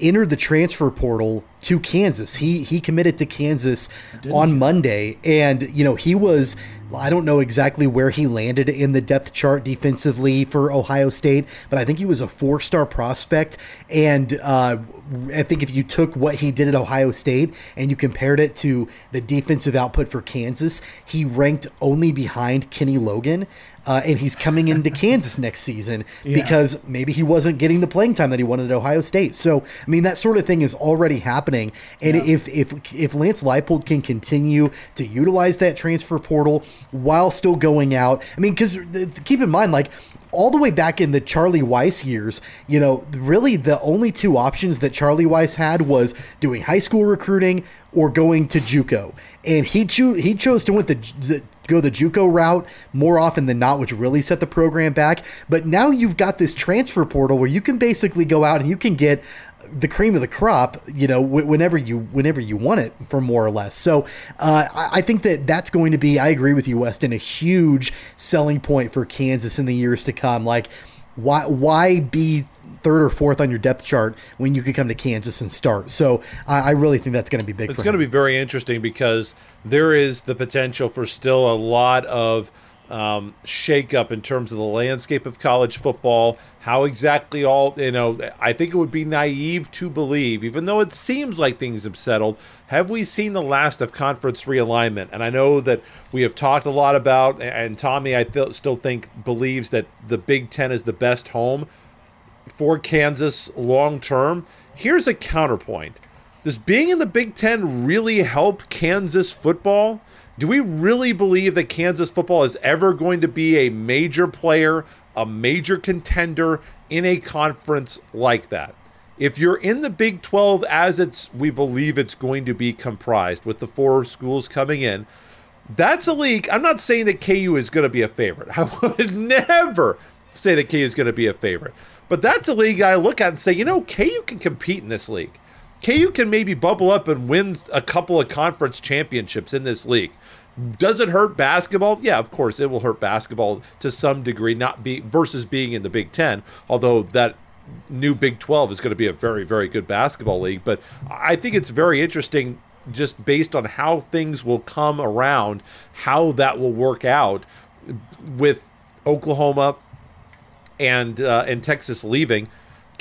D: entered the transfer portal to Kansas. He he committed to Kansas on Monday, and you know he was. I don't know exactly where he landed in the depth chart defensively for Ohio State, but I think he was a four star prospect. And uh, I think if you took what he did at Ohio State and you compared it to the defensive output for Kansas, he ranked only behind Kenny Logan. Uh, and he's coming into Kansas next season yeah. because maybe he wasn't getting the playing time that he wanted at Ohio State. So, I mean, that sort of thing is already happening. And yeah. if if if Lance Leipold can continue to utilize that transfer portal while still going out, I mean, because keep in mind, like all the way back in the Charlie Weis years, you know, really the only two options that Charlie Weis had was doing high school recruiting or going to JUCO, and he cho- he chose to went the, the go the JUCO route more often than not, which really set the program back. But now you've got this transfer portal where you can basically go out and you can get the cream of the crop, you know, whenever you whenever you want it, for more or less. So uh, I think that that's going to be. I agree with you, Weston. A huge selling point for Kansas in the years to come. Like, why why be third or fourth on your depth chart when you could come to Kansas and start. So I, I really think that's going to be big.
C: It's going to be very interesting because there is the potential for still a lot of um, shakeup in terms of the landscape of college football. How exactly all, you know, I think it would be naive to believe, even though it seems like things have settled, have we seen the last of conference realignment? And I know that we have talked a lot about, and Tommy, I th- still think, believes that the Big Ten is the best home for Kansas long term. Here's a counterpoint Does being in the Big Ten really help Kansas football? Do we really believe that Kansas football is ever going to be a major player, a major contender in a conference like that? If you're in the Big 12 as it's we believe it's going to be comprised with the four schools coming in, that's a league. I'm not saying that KU is going to be a favorite. I would never say that KU is going to be a favorite. But that's a league I look at and say, you know, KU can compete in this league. KU can maybe bubble up and win a couple of conference championships in this league. Does it hurt basketball? Yeah, of course it will hurt basketball to some degree, not be versus being in the Big Ten. Although that new Big Twelve is going to be a very, very good basketball league. But I think it's very interesting, just based on how things will come around, how that will work out with Oklahoma and uh, and Texas leaving.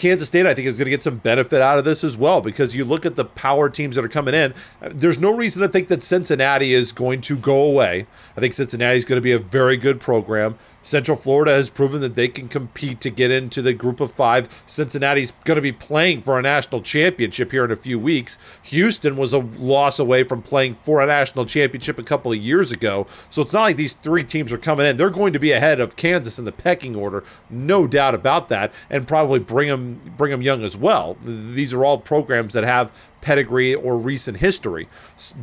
C: Kansas State, I think, is going to get some benefit out of this as well because you look at the power teams that are coming in. There's no reason to think that Cincinnati is going to go away. I think Cincinnati is going to be a very good program. Central Florida has proven that they can compete to get into the group of five. Cincinnati's going to be playing for a national championship here in a few weeks. Houston was a loss away from playing for a national championship a couple of years ago. So it's not like these three teams are coming in. They're going to be ahead of Kansas in the pecking order, no doubt about that, and probably bring them bring them young as well. These are all programs that have pedigree or recent history.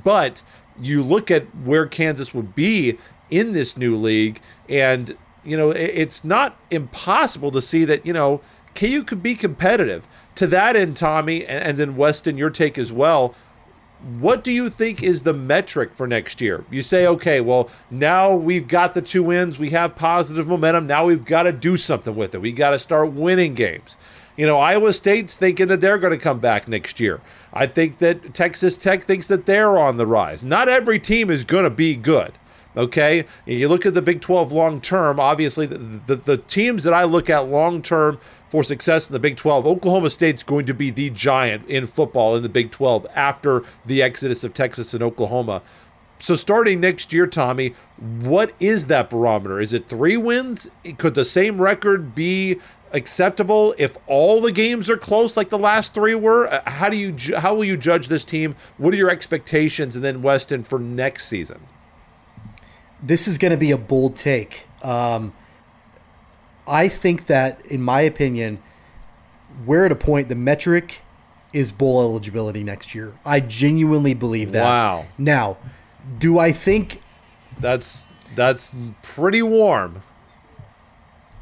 C: But you look at where Kansas would be in this new league and you know, it's not impossible to see that, you know, KU could be competitive. To that end, Tommy, and then Weston, your take as well. What do you think is the metric for next year? You say, okay, well, now we've got the two wins, we have positive momentum. Now we've got to do something with it. We got to start winning games. You know, Iowa State's thinking that they're going to come back next year. I think that Texas Tech thinks that they're on the rise. Not every team is going to be good. Okay, you look at the Big 12 long term. Obviously, the, the, the teams that I look at long term for success in the Big 12, Oklahoma State's going to be the giant in football in the Big 12 after the exodus of Texas and Oklahoma. So starting next year, Tommy, what is that barometer? Is it three wins? Could the same record be acceptable if all the games are close like the last three were? Uh, how do you how will you judge this team? What are your expectations? And then Weston for next season
D: this is going to be a bold take. Um, I think that, in my opinion, we're at a point the metric is bowl eligibility next year. I genuinely believe that.
C: Wow.
D: Now, do I think
C: that's that's pretty warm?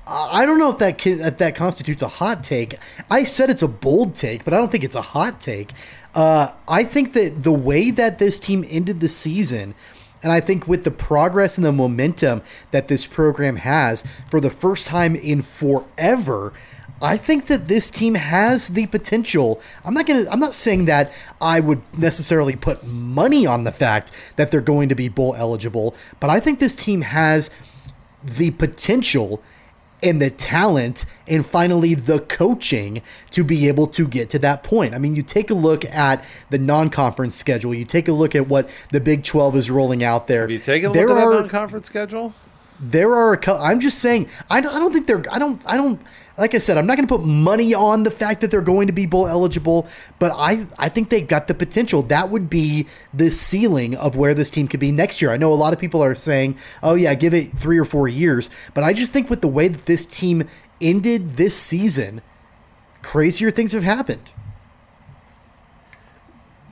D: I don't know if that if that constitutes a hot take. I said it's a bold take, but I don't think it's a hot take. Uh, I think that the way that this team ended the season and I think with the progress and the momentum that this program has for the first time in forever, I think that this team has the potential. I'm not going to I'm not saying that I would necessarily put money on the fact that they're going to be bowl eligible, but I think this team has the potential and the talent and finally the coaching to be able to get to that point. I mean, you take a look at the non-conference schedule. You take a look at what the Big 12 is rolling out there.
C: Have you taken a there look at the non-conference schedule?
D: There are a couple. I'm just saying. I don't, I don't think they're. I don't. I don't like I said, I'm not going to put money on the fact that they're going to be bowl eligible, but I, I think they got the potential. That would be the ceiling of where this team could be next year. I know a lot of people are saying, oh, yeah, give it three or four years. But I just think with the way that this team ended this season, crazier things have happened.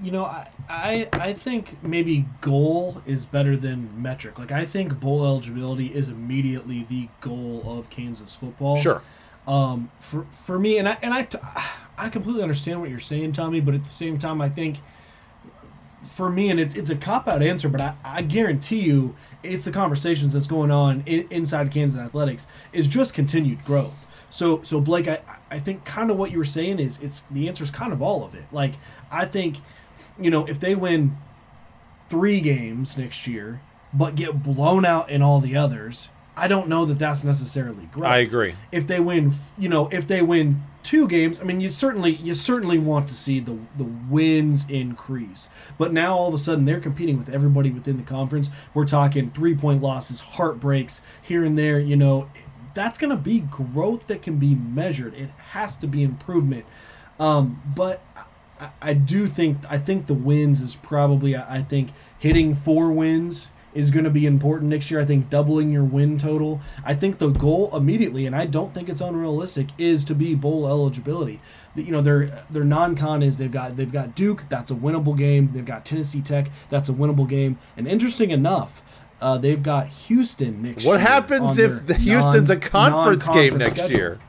E: You know, I, I I think maybe goal is better than metric. Like I think bowl eligibility is immediately the goal of Kansas football.
C: Sure.
E: Um, for for me, and I and I, I completely understand what you're saying, Tommy. But at the same time, I think for me, and it's it's a cop out answer, but I, I guarantee you, it's the conversations that's going on in, inside Kansas athletics is just continued growth. So so Blake, I I think kind of what you were saying is it's the answer is kind of all of it. Like I think, you know, if they win three games next year, but get blown out in all the others, I don't know that that's necessarily growth.
C: I agree.
E: If they win, you know, if they win two games, I mean, you certainly you certainly want to see the the wins increase. But now all of a sudden they're competing with everybody within the conference. We're talking three point losses, heartbreaks here and there. You know, that's going to be growth that can be measured. It has to be improvement. Um, but I, I do think I think the wins is probably I, I think hitting four wins is going to be important next year. I think doubling your win total. I think the goal immediately, and I don't think it's unrealistic, is to be bowl eligibility. You know, their their non-con is they've got they've got Duke, that's a winnable game. They've got Tennessee Tech, that's a winnable game. And interesting enough, uh, they've got Houston next
C: What happens if the Houston's a conference game next
E: schedule.
C: year?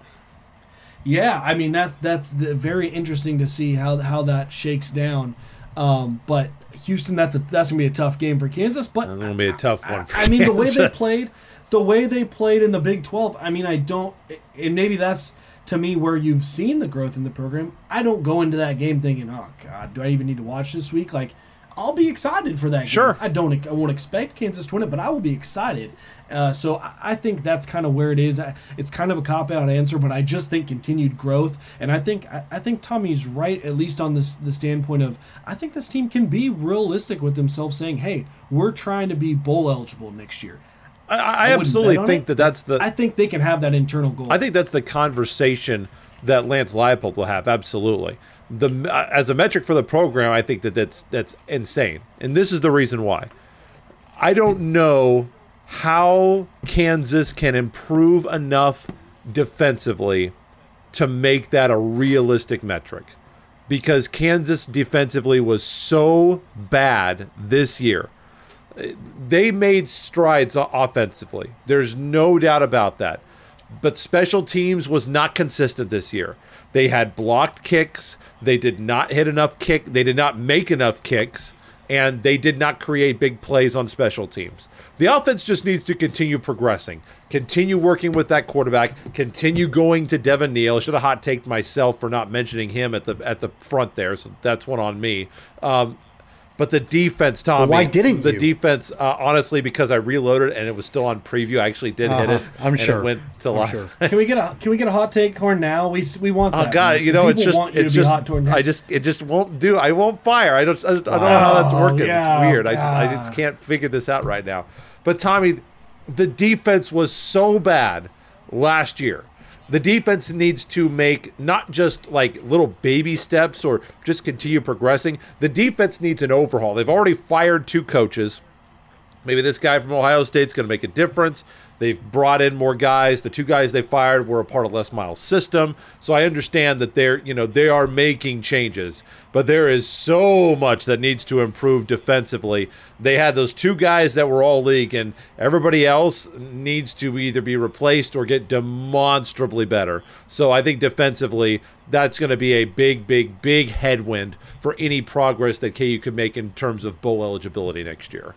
E: Yeah, I mean that's that's the, very interesting to see how how that shakes down. Um, but Houston, that's a that's gonna be a tough game for Kansas. But
C: That's gonna be a tough one. For
E: I mean, the way they played, the way they played in the Big Twelve. I mean, I don't, and maybe that's to me where you've seen the growth in the program. I don't go into that game thinking, "Oh God, do I even need to watch this week?" Like, I'll be excited for that. game.
C: Sure.
E: I don't. I won't expect Kansas to win it, but I will be excited. Uh, so I, I think that's kind of where it is. I, it's kind of a cop out answer, but I just think continued growth, and I think I, I think Tommy's right at least on this the standpoint of I think this team can be realistic with themselves, saying, "Hey, we're trying to be bowl eligible next year."
C: I, I
E: I wouldn't
C: absolutely think
E: it.
C: that that's the.
E: I think they can have that internal goal.
C: I think that's the conversation that Lance Leipold will have. Absolutely. The uh, as a metric for the program, I think that that's that's insane, and this is the reason why. I don't know how Kansas can improve enough defensively to make that a realistic metric, because Kansas defensively was so bad this year they made strides offensively. There's no doubt about that. But special teams was not consistent this year. They had blocked kicks. They did not hit enough kick. They did not make enough kicks, and they did not create big plays on special teams. The offense just needs to continue progressing, continue working with that quarterback, continue going to Devin Neal. Should have hot taked myself for not mentioning him at the at the front there, so that's one on me. Um, but the defense, Tommy.
D: why didn't
C: the
D: you?
C: defense? Uh, honestly, because I reloaded and it was still on preview. I actually did hit
D: Uh-huh.
C: it.
D: I'm
C: and
D: sure.
C: It went to
D: I'm
C: live.
D: sure.
E: can we get a can we get a hot take horn now? We we want
C: Oh
E: that.
C: God! You know, it's just it's just
E: hot toward.
C: I just it just won't do. I won't fire. I don't I don't know how that's working.
E: yeah,
C: it's weird. I just I just can't figure this out right now. But Tommy, the defense was so bad last year. The defense needs to make not just like little baby steps or just continue progressing. The defense needs an overhaul. They've already fired two coaches. Maybe this guy from Ohio State's going to make a difference. They've brought in more guys. The two guys they fired were a part of Les Miles' system, so I understand that they're you know they are making changes. But there is so much that needs to improve defensively. They had those two guys that were all league, and everybody else needs to either be replaced or get demonstrably better. So I think defensively, that's going to be a big, big, big headwind for any progress that KU could make in terms of bowl eligibility next year.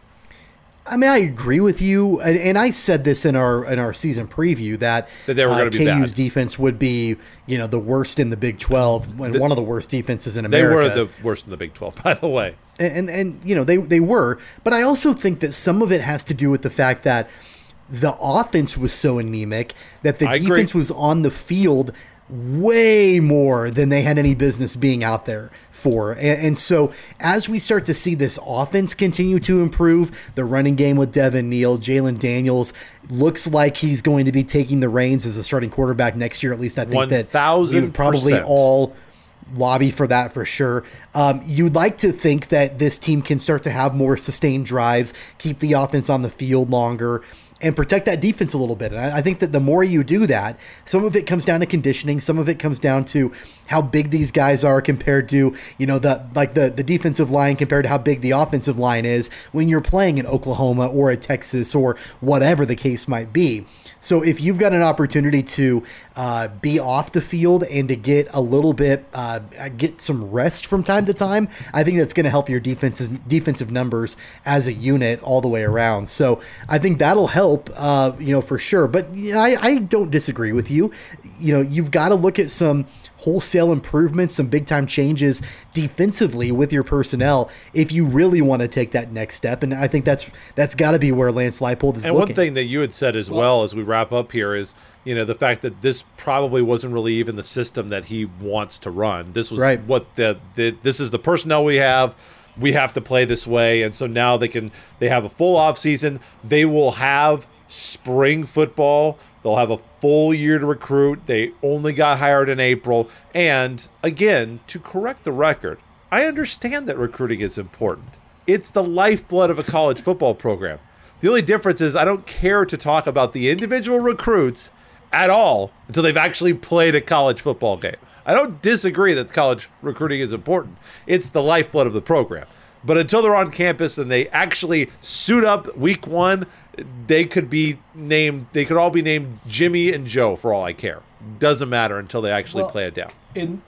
D: I mean, I agree with you, and, and I said this in our in our season preview that,
C: That they were
D: uh,
C: gonna be
D: KU's
C: bad.
D: defense would be, you know, the worst in the Big Twelve, and one of the worst defenses in America.
C: They were the worst in the Big 12, by the way.
D: and, and and you know they they were but i also think that some of it has to do with the fact that the offense was so anemic that the
C: I agree.
D: defense was on the field way more than they had any business being out there for. And, and so as we start to see this offense continue to improve the running game with devin neal jalon daniels looks like he's going to be taking the reins as a starting quarterback next year at least i think that we would probably all lobby for that for sure. Um, you'd like to think that this team can start to have more sustained drives, keep the offense on the field longer, and protect that defense a little bit. And I, I think that the more you do that, some of it comes down to conditioning, some of it comes down to how big these guys are compared to you know the like the the defensive line compared to how big the offensive line is when you're playing in Oklahoma or a Texas or whatever the case might be. So if you've got an opportunity to uh, be off the field and to get a little bit, uh, get some rest from time to time, I think that's going to help your defenses defensive numbers as a unit all the way around. So I think that'll help. uh, you know, for sure. But you know, I, I don't disagree with you. You know, you've got to look at some wholesale improvements, some big time changes defensively with your personnel if you really want to take that next step. And I think that's that's got to be where Lance Leipold is
C: And
D: looking.
C: one thing that you had said as well as we wrap up here is, you know, the fact that this probably wasn't really even the system that he wants to run. This was
D: Right.
C: what the, the this is the personnel we have. We have to play this way, and so now they can they have a full off season. They will have spring football. They'll have a full year to recruit. They only got hired in April. And again, to correct the record, I understand that recruiting is important. It's the lifeblood of a college football program. The only difference is I don't care to talk about the individual recruits at all until they've actually played a college football game. I don't disagree that college recruiting is important. It's the lifeblood of the program. But until they're on campus and they actually suit up week one, they could be named, they could all be named Jimmy and Joe for all I care. Doesn't matter until they actually
E: Well,
C: play it down.
E: And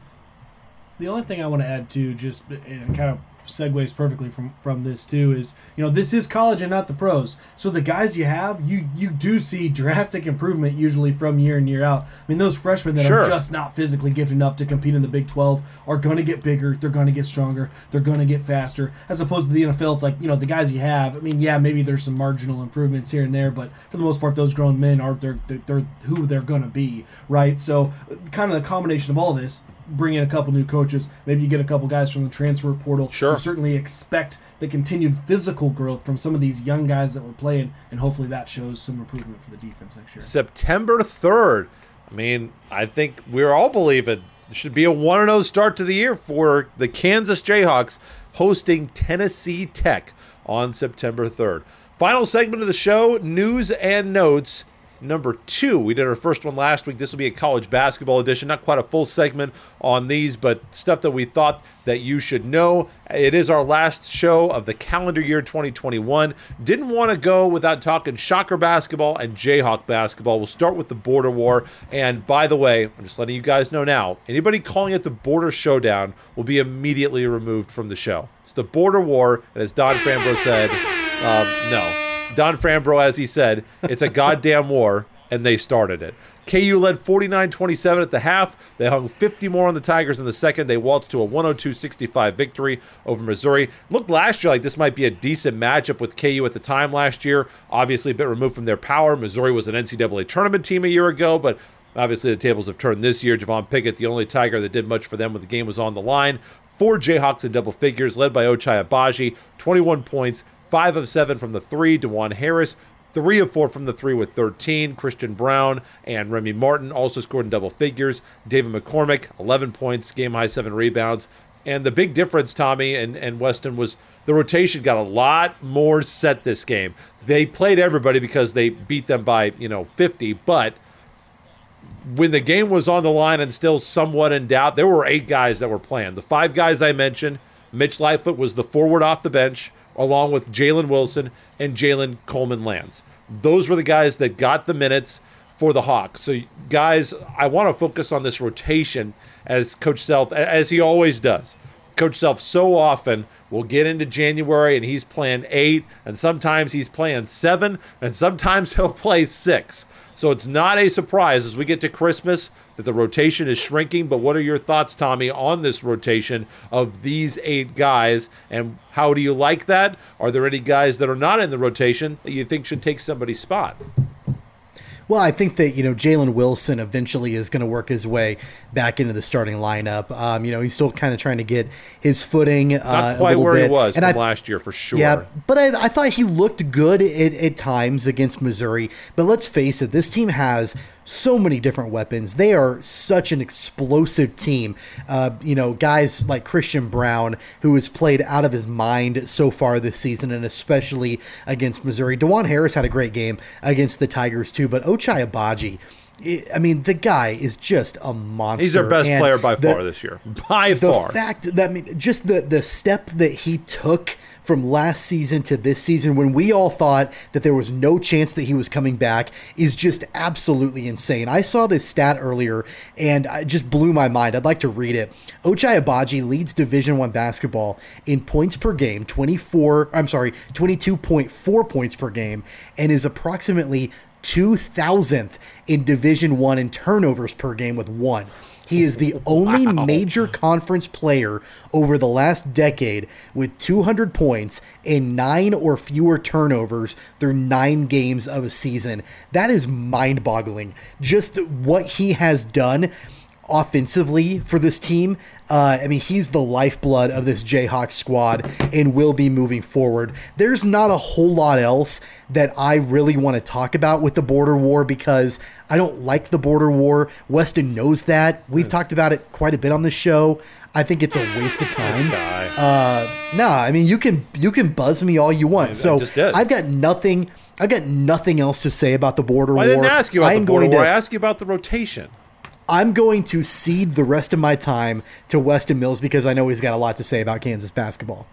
E: the only thing I want to add to just and kind of segues perfectly from from this too is you know this is college and not the pros. So the guys you have, you you do see drastic improvement usually from year in year out. I mean those freshmen that
C: Sure.
E: are just not physically gifted enough to compete in the Big 12 are going to get bigger, they're going to get stronger, they're going to get faster. As opposed to the NFL, it's like you know the guys you have. I mean yeah, maybe there's some marginal improvements here and there, but for the most part, those grown men are they're they're, they're who they're going to be, right? So kind of the combination of all this bring in a couple new coaches. Maybe you get a couple guys from the transfer portal.
C: Sure.
E: You certainly expect the continued physical growth from some of these young guys that we're playing, and hopefully that shows some improvement for the defense next year.
C: September 3rd. I mean, I think we're all believing it should be a 1 0 start to the year for the Kansas Jayhawks hosting Tennessee Tech on September 3rd. Final segment of the show news and notes. Number two, we did our first one last week. This will be a college basketball edition. Not quite a full segment on these, but stuff that we thought that you should know. It is our last show of the calendar year 2021. Didn't want to go without talking Shocker basketball and Jayhawk basketball. We'll start with the border war. And by the way, I'm just letting you guys know now anybody calling it the border showdown will be immediately removed from the show. It's the border war. And as Don Frambro said, um, no. Don Frambro, as he said, it's a goddamn war, and they started it. KU led 49 27 at the half. They hung 50 more on the Tigers in the second. They waltzed to a 102 65 victory over Missouri. Looked last year like this might be a decent matchup with KU at the time last year. Obviously, a bit removed from their power. Missouri was an NCAA tournament team a year ago, but obviously the tables have turned this year. Javon Pickett, the only Tiger that did much for them when the game was on the line. Four Jayhawks in double figures, led by Ochai Agbaji, 21 points, five of seven from the three. Dajuan Harris, three of four from the three with 13. Christian Brown and Remy Martin also scored in double figures. David McCormack, 11 points, game high seven rebounds. And the big difference, Tommy and, and Weston, was the rotation got a lot more set this game. They played everybody because they beat them by, you know, 50, but when the game was on the line and still somewhat in doubt, there were eight guys that were playing. The five guys I mentioned, Mitch Lightfoot was the forward off the bench, along with Jalen Wilson and Jalen Coleman Lands. Those were the guys that got the minutes for the Hawks. So, guys, I want to focus on this rotation as Coach Self, as he always does. Coach Self so often will get into January and he's playing eight, and sometimes he's playing seven, and sometimes he'll play six. So it's not a surprise as we get to Christmas that the rotation is shrinking. But what are your thoughts, Tommy, on this rotation of these eight guys? And how do you like that? Are there any guys that are not in the rotation that you think should take somebody's spot?
D: Well, I think that you know Jalen Wilson eventually is going to work his way back into the starting lineup. Um, you know, he's still kind of trying to get his footing.
C: Not
D: uh, a
C: quite where he was
D: and
C: from
D: I,
C: last year for sure.
D: Yeah, but I, I thought he looked good at, at times against Missouri. But let's face it, this team has so many different weapons. They are such an explosive team. Uh, you know, guys like Christian Brown, who has played out of his mind so far this season, and especially against Missouri. Dajuan Harris had a great game against the Tigers too, but Ochai Agbaji I I mean, the guy is just a monster.
C: He's our best
D: and
C: player by
D: the-
C: far this year. By
D: the
C: far.
D: fact that I mean, just the the step that he took from last season to this season, when we all thought that there was no chance that he was coming back, is just absolutely insane. I saw this stat earlier, and it just blew my mind. I'd like to read it. Ochai Agbaji leads Division One basketball in points per game, twenty four. I'm sorry, twenty two point four points per game, and is approximately. 2000th in division 1 in turnovers per game with 1 he is the only major conference player over the last decade with 200 points and nine or fewer turnovers through nine games of a season. That is mind boggling. Just what he has done offensively for this team. Uh, I mean, he's the lifeblood of this Jayhawks squad and will be moving forward. There's not a whole lot else that I really want to talk about with the border war because I don't like the border war. Weston knows that. We've talked about it quite a bit on the show. I think it's a waste of time. Uh, nah, I mean, you can you can buzz me all you want. so
C: just.
D: I've got nothing. I've got nothing else to say about the border
C: I
D: war.
C: didn't ask you about
D: I'm
C: the border
D: going
C: war.
D: to-
C: I asked you about the rotation.
D: I'm going to cede the rest of my time to Weston Mills because I know he's got a lot to say about Kansas basketball.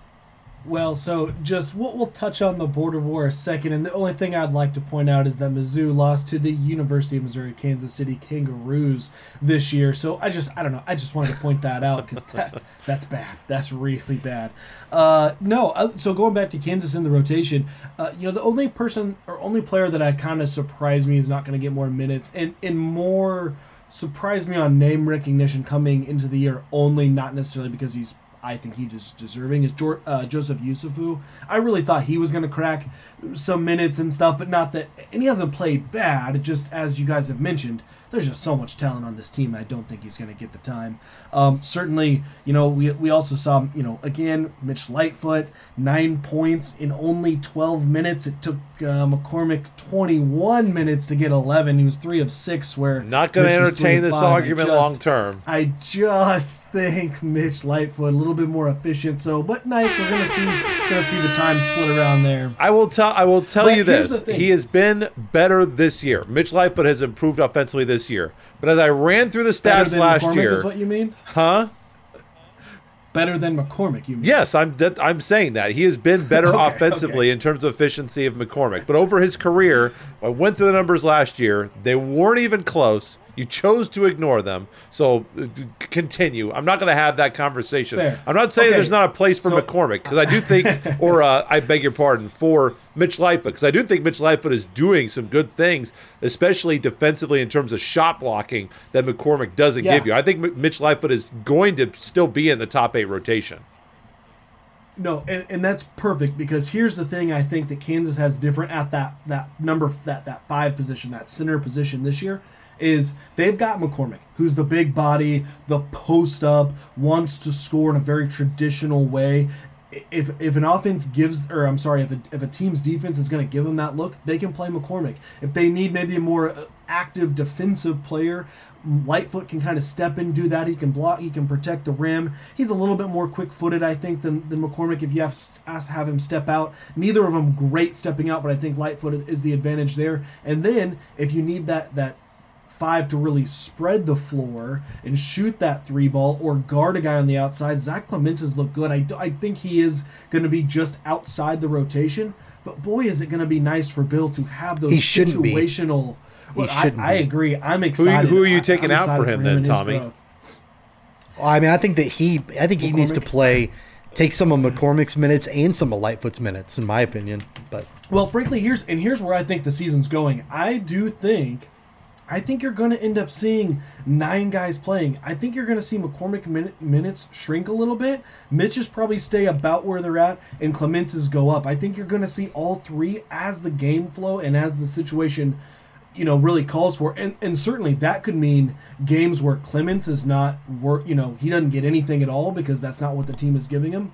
E: Well, so just we'll, we'll touch on the border war a second, and the only thing I'd like to point out is that Mizzou lost to the University of Missouri Kansas City Kangaroos this year. So I just I don't know I just wanted to point that out because that's that's bad. That's really bad. Uh, no, uh, so going back to Kansas in the rotation, uh, you know the only person or only player that I kind of surprised me is not going to get more minutes and and more surprised me on name recognition coming into the year only not necessarily because he's I think he just deserving is Jor- uh, Joseph Yesufu. I really thought he was going to crack some minutes and stuff, but not that. And he hasn't played bad. Just as you guys have mentioned, there's just so much talent on this team. I don't think he's going to get the time. Um, certainly, you know, we, we also saw, you know, again, Mitch Lightfoot, nine points in only 12 minutes. It took uh, McCormack 21 minutes to get 11. He was three of six. Where
C: Not going to
E: Mitch was three
C: entertain this. Argument
E: just-
C: long term.
E: I just think Mitch Lightfoot a little bit more efficient. So, but nice. We're gonna see gonna see the time split around there.
C: I will tell. I will tell
E: But
C: you this: he has been better this year. Mitch Lightfoot has improved offensively this year. But as I ran through the stats last
E: McCormack
C: year,
E: is what you mean?
C: huh?
E: Better than McCormack, you mean?
C: Yes, I'm that, I'm saying that he has been better
E: Okay,
C: offensively in terms of efficiency of McCormack. But over his career, I went through the numbers last year. They weren't even close. You chose to ignore them. So uh, continue. I'm not going to have that conversation.
E: Fair.
C: I'm not saying
E: Okay,
C: there's not a place for
E: so-
C: McCormack because I do think, or uh, I beg your pardon, for Mitch Lightfoot because I do think Mitch Lightfoot is doing some good things, especially defensively in terms of shot blocking that McCormack doesn't
E: Yeah.
C: give you. I think Mitch Lightfoot is going to still be in the top eight rotation.
E: No, and, and that's perfect because here's the thing I think that Kansas has different at that that number that that five position, that center position this year, is they've got McCormack, who's the big body, the post up, wants to score in a very traditional way. If, if an offense gives, or I'm sorry, if a, if a team's defense is going to give them that look, they can play McCormack. If they need maybe a more uh, active defensive player, Lightfoot can kind of step in, do that. He can block, he can protect the rim. He's a little bit more quick-footed, I think, than, than McCormack. If you have have him step out, neither of them great stepping out, but I think Lightfoot is the advantage there. And then if you need that that five to really spread the floor and shoot that three ball or guard a guy on the outside, Zach Clemence has looked good. I think he is going to be just outside the rotation. But boy, is it going to be nice for Bill to have those
D: He shouldn't be.
E: situational. Well, I,
D: shouldn't
E: I
D: be.
E: agree. I'm
C: Who,
E: excited.
C: who are you taking
E: I'm
C: out for
E: excited
C: him then, Tommy?
E: growth.
D: I mean, I think that he, I think he needs to play, take some of McCormack's minutes and some of Lightfoot's minutes, in my opinion. But
E: Well, frankly, here's and here's where I think the season's going. I do think, I think you're going to end up seeing nine guys playing. I think you're going to see McCormack min- minutes shrink a little bit. Mitch's probably stay about where they're at, and Clemence's go up. I think you're going to see all three as the game flow and as the situation, you know, really calls for. And and certainly that could mean games where Clemence is not work. You know, he doesn't get anything at all because that's not what the team is giving him.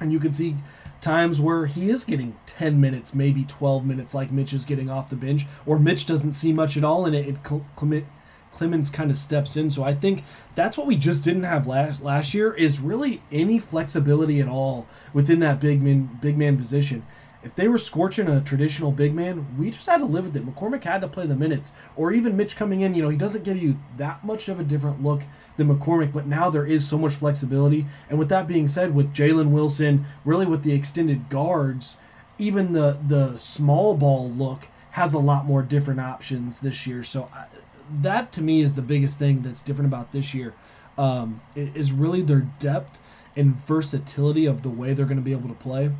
E: And you can see times where he is getting 10 minutes, maybe 12 minutes, like Mitch is getting off the bench, or Mitch doesn't see much at all, and it, it Clement, Clemence kind of steps in. So I think that's what we just didn't have last last year is really any flexibility at all within that big man big man position. If they were scorching a traditional big man, we just had to live with it. McCormack had to play the minutes, or even Mitch coming in. You know, he doesn't give you that much of a different look than McCormack, but now there is so much flexibility. And with that being said, with Jalen Wilson, really with the extended guards, even the the small ball look has a lot more different options this year. So I, that to me is the biggest thing that's different about this year. Um, is really their depth and versatility of the way they're going to be able to play.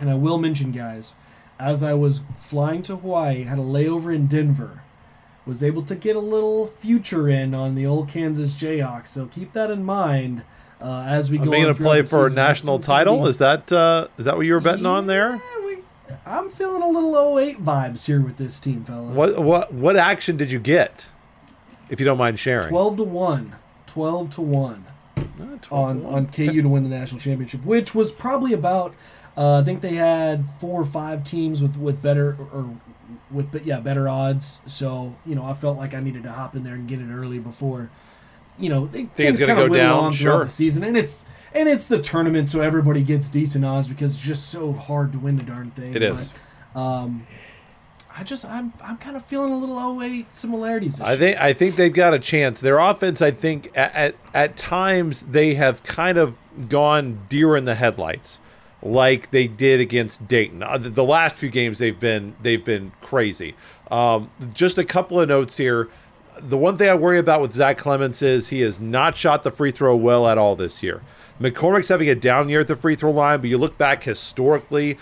E: And I will mention, guys, as I was flying to Hawaii, had a layover in Denver, was able to get a little future in on the old Kansas Jayhawks. So keep that in mind uh, as we
C: Are
E: go.
C: going to play for a national
E: Next team's gonna
C: title? Is that uh, is that what you were betting on there?
E: We- I'm feeling a little 08 vibes here with this team, fellas.
C: What what what action did you get? If you don't mind sharing.
E: 12 to 1. 12 to 1
C: Ah, 12 to
E: on,
C: one.
E: on KU to win the national championship, which was probably about, uh, I think they had four or five teams with, with better, or with, but yeah, better odds. So, you know, I felt like I needed to hop in there and get it early before, you know, they,
C: it's
E: things
C: gonna
E: kinda
C: go down?
E: on throughout
C: Sure.
E: the season. And it's, and it's the tournament, so everybody gets decent odds because it's just so hard to win the darn thing.
C: It is.
E: But, um, I just, I'm, I'm kind of feeling a little 08 similarities. This
C: I think I think they've got a chance. Their offense, I think, at, at at times they have kind of gone deer in the headlights, like they did against Dayton. Uh, The, last few games they've been they've been crazy. Um, just a couple of notes here. The one thing I worry about with Zach Clemence is he has not shot the free throw well at all this year. McCormack's having a down year at the free throw line, but you look back historically,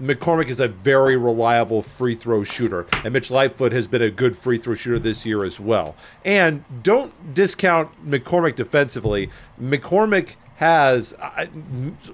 C: McCormack is a very reliable free throw shooter, and Mitch Lightfoot has been a good free throw shooter this year as well. And don't discount McCormack defensively. McCormack has I,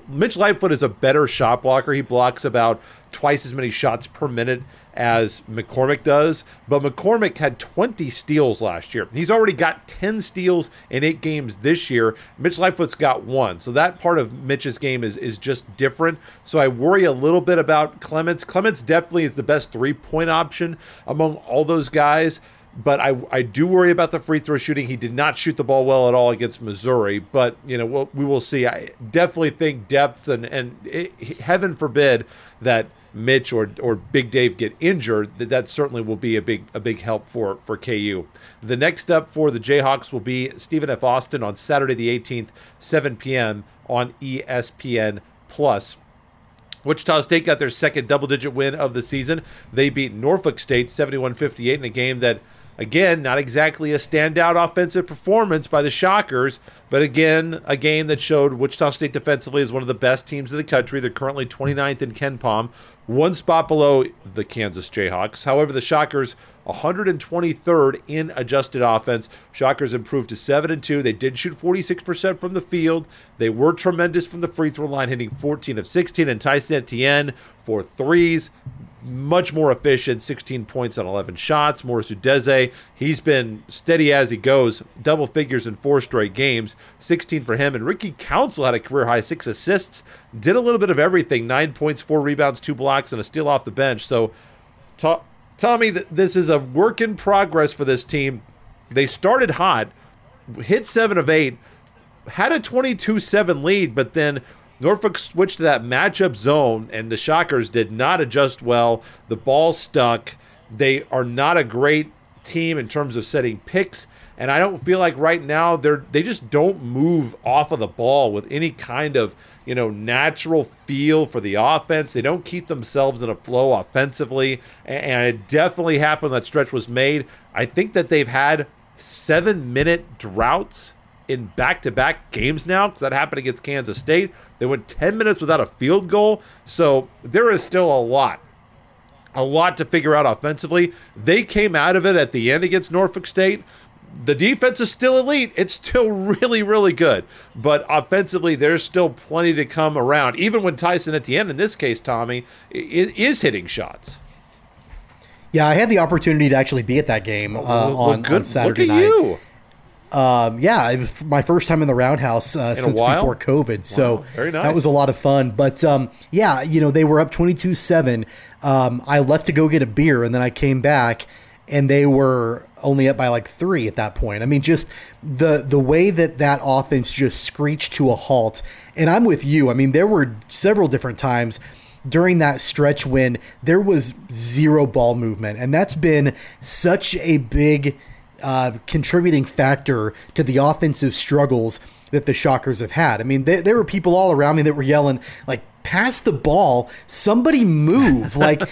C: Mitch Lightfoot is a better shot blocker. He blocks about twice as many shots per minute as McCormack does, but McCormack had 20 steals last year. He's already got 10 steals in eight games this year. Mitch Lightfoot's got one. So that part of Mitch's game is, is just different. So I worry a little bit about Clemence. Clemence definitely is the best three point option among all those guys. But I, I do worry about the free throw shooting. He did not shoot the ball well at all against Missouri. But you know we'll, we will see. I definitely think depth and and it, heaven forbid that Mitch or or Big Dave get injured. That that certainly will be a big a big help for for KU. The next up for the Jayhawks will be Stephen F. Austin on Saturday the 18th, 7 p.m. on ESPN Plus. Wichita State got their second double digit win of the season. They beat Norfolk State 71 58 in a game that, again, not exactly a standout offensive performance by the Shockers, but again, a game that showed Wichita State defensively is one of the best teams in the country. They're currently 29th in KenPom, one spot below the Kansas Jayhawks. However, the Shockers 123rd in adjusted offense. Shockers improved to 7 and 2. They did shoot 46% from the field. They were tremendous from the free throw line, hitting 14 of 16. And Tyson Etienne four threes, much more efficient, 16 points on 11 shots. Morris Udeze, he's been steady as he goes, double figures in four straight games, 16 for him. And Ricky Council had a career high six assists, did a little bit of everything, nine points, four rebounds, two blocks, and a steal off the bench. So, to- Tommy, th- this is a work in progress for this team. They started hot, hit seven of eight, had a 22 7 lead, but then Norfolk switched to that matchup zone, and the Shockers did not adjust well. The ball stuck. They are not a great team in terms of setting picks. And I don't feel like right now they're they just don't move off of the ball with any kind of you know natural feel for the offense. They don't keep themselves in a flow offensively, and it definitely happened. That stretch was made. I think that they've had seven minute droughts in back-to-back games now because that happened against Kansas State. They went 10 minutes without a field goal. So there is still a lot a lot to figure out offensively. They came out of it at the end against Norfolk State. The defense is still elite. It's still really, really good. But offensively, there's still plenty to come around. Even when Tyson at the end, in this case, Tommy, is hitting shots.
D: Yeah, I had the opportunity to actually be at that game uh,
C: Well,
D: on,
C: good.
D: on Saturday
C: Look at
D: night.
C: you.
D: Um, yeah, it was my first time in the Roundhouse uh, since
C: while?
D: before COVID, so
C: Wow, very
D: that was a lot of fun. But um, yeah, you know they were up twenty two seven. Um, I left to go get a beer, and then I came back, and they were only up by like three at that point. I mean, just the the way that that offense just screeched to a halt. And I'm with you. I mean, there were several different times during that stretch when there was zero ball movement. And that's been such a big uh, contributing factor to the offensive struggles that the Shockers have had. I mean, there, there were people all around me that were yelling, like, pass the ball, somebody move, like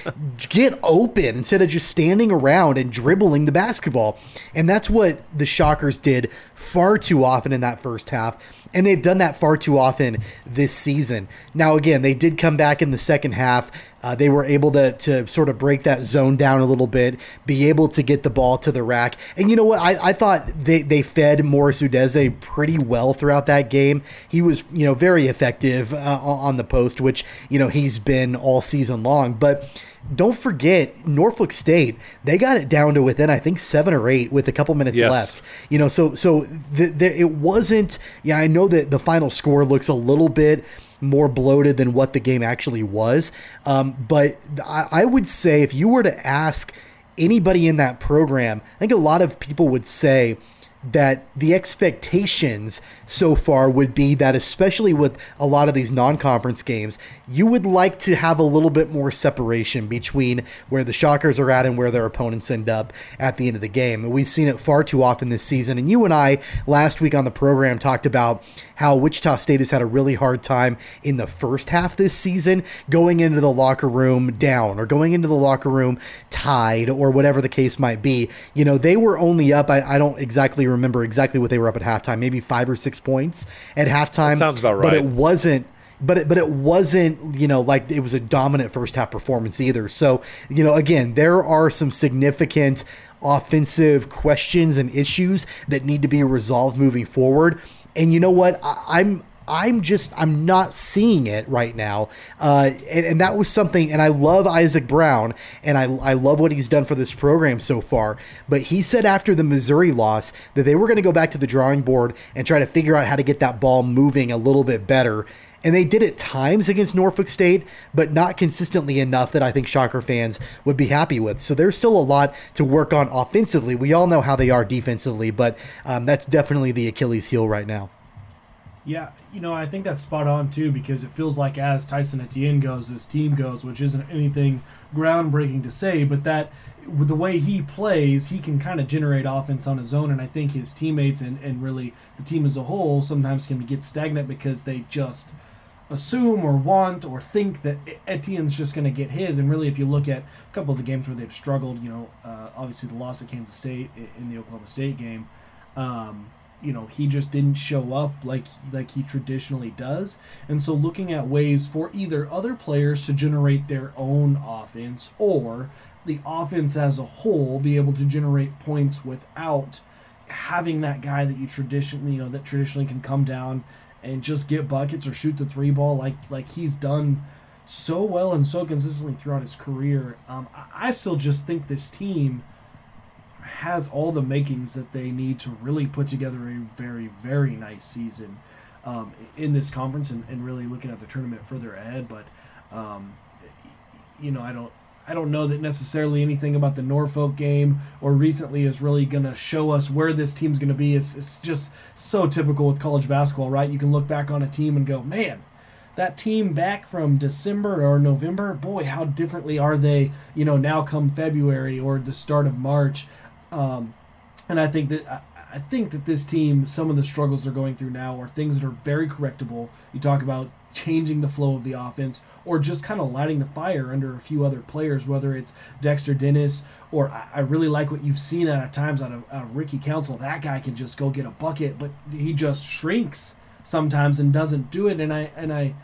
D: get open instead of just standing around and dribbling the basketball. And that's what the Shockers did far too often in that first half. And they've done that far too often this season. Now, again, they did come back in the second half. Uh, they were able to, to sort of break that zone down a little bit, be able to get the ball to the rack. And you know what? I, I thought they, they fed Morris Udeze pretty well throughout that game. He was, you know, very effective uh, on the post, which, you know, he's been all season long. But don't forget Norfolk State. They got it down to within I think seven or eight with a couple minutes
C: Yes.
D: left. You know, so so the, the, it wasn't. Yeah, I know that the final score looks a little bit more bloated than what the game actually was. Um, but I, I would say if you were to ask anybody in that program, I think a lot of people would say that the expectations so far would be that especially with a lot of these non-conference games you would like to have a little bit more separation between where the shockers are at and where their opponents end up at the end of the game. We've seen it far too often this season. And you and i last week on the program talked about how wichita state has had a really hard time in the first half this season going into the locker room down or going into the locker room tied or whatever the case might be. You know they were only up i, I don't exactly remember exactly what they were up at halftime maybe five or six points at halftime.
C: Sounds about right.
D: but it wasn't but it, but it wasn't you know like it was a dominant first half performance either. So you know again there are some significant offensive questions and issues that need to be resolved moving forward. And you know what? I, i'm I'm just I'm not seeing it right now, uh, and, and that was something. And I love Isaac Brown, and I I love what he's done for this program so far. But he said after the Missouri loss that they were going to go back to the drawing board and try to figure out how to get that ball moving a little bit better. And they did it times against Norfolk State, but not consistently enough that I think Shocker fans would be happy with. So there's still a lot to work on offensively. We all know how they are defensively, but um, that's definitely the Achilles heel right now.
E: Yeah, you know, I think that's spot on too because it feels like as Tyson Etienne goes, this team goes, which isn't anything groundbreaking to say, but that with the way he plays, he can kind of generate offense on his own. And I think his teammates and, and really the team as a whole sometimes can get stagnant because they just assume or want or think that Etienne's just going to get his. And really, if you look at a couple of the games where they've struggled, you know, uh, obviously the loss at Kansas State in the Oklahoma State game. Um, you know he just didn't show up like like he traditionally does. And so looking at ways for either other players to generate their own offense or the offense as a whole be able to generate points without having that guy that you traditionally you know that traditionally can come down and just get buckets or shoot the three ball like like he's done so well and so consistently throughout his career. Um, I, I still just think this team has all the makings that they need to really put together a very, very nice season um, in this conference and, and really looking at the tournament further ahead. But um, you know, I don't. I don't know that necessarily anything about the Norfolk game or recently is really going to show us where this team's going to be. It's, it's just so typical with college basketball, right? You can look back on a team and go, man, that team back from December or November, boy, how differently are they, you know, now come February or the start of March. Um, and I think that I, I think that this team, some of the struggles they're going through now are things that are very correctable. You talk about changing the flow of the offense or just kind of lighting the fire under a few other players, whether it's Dexter Dennis or I, I really like what you've seen at times out of, out of Ricky Council. That guy can just go get a bucket, but he just shrinks sometimes and doesn't do it. And I and I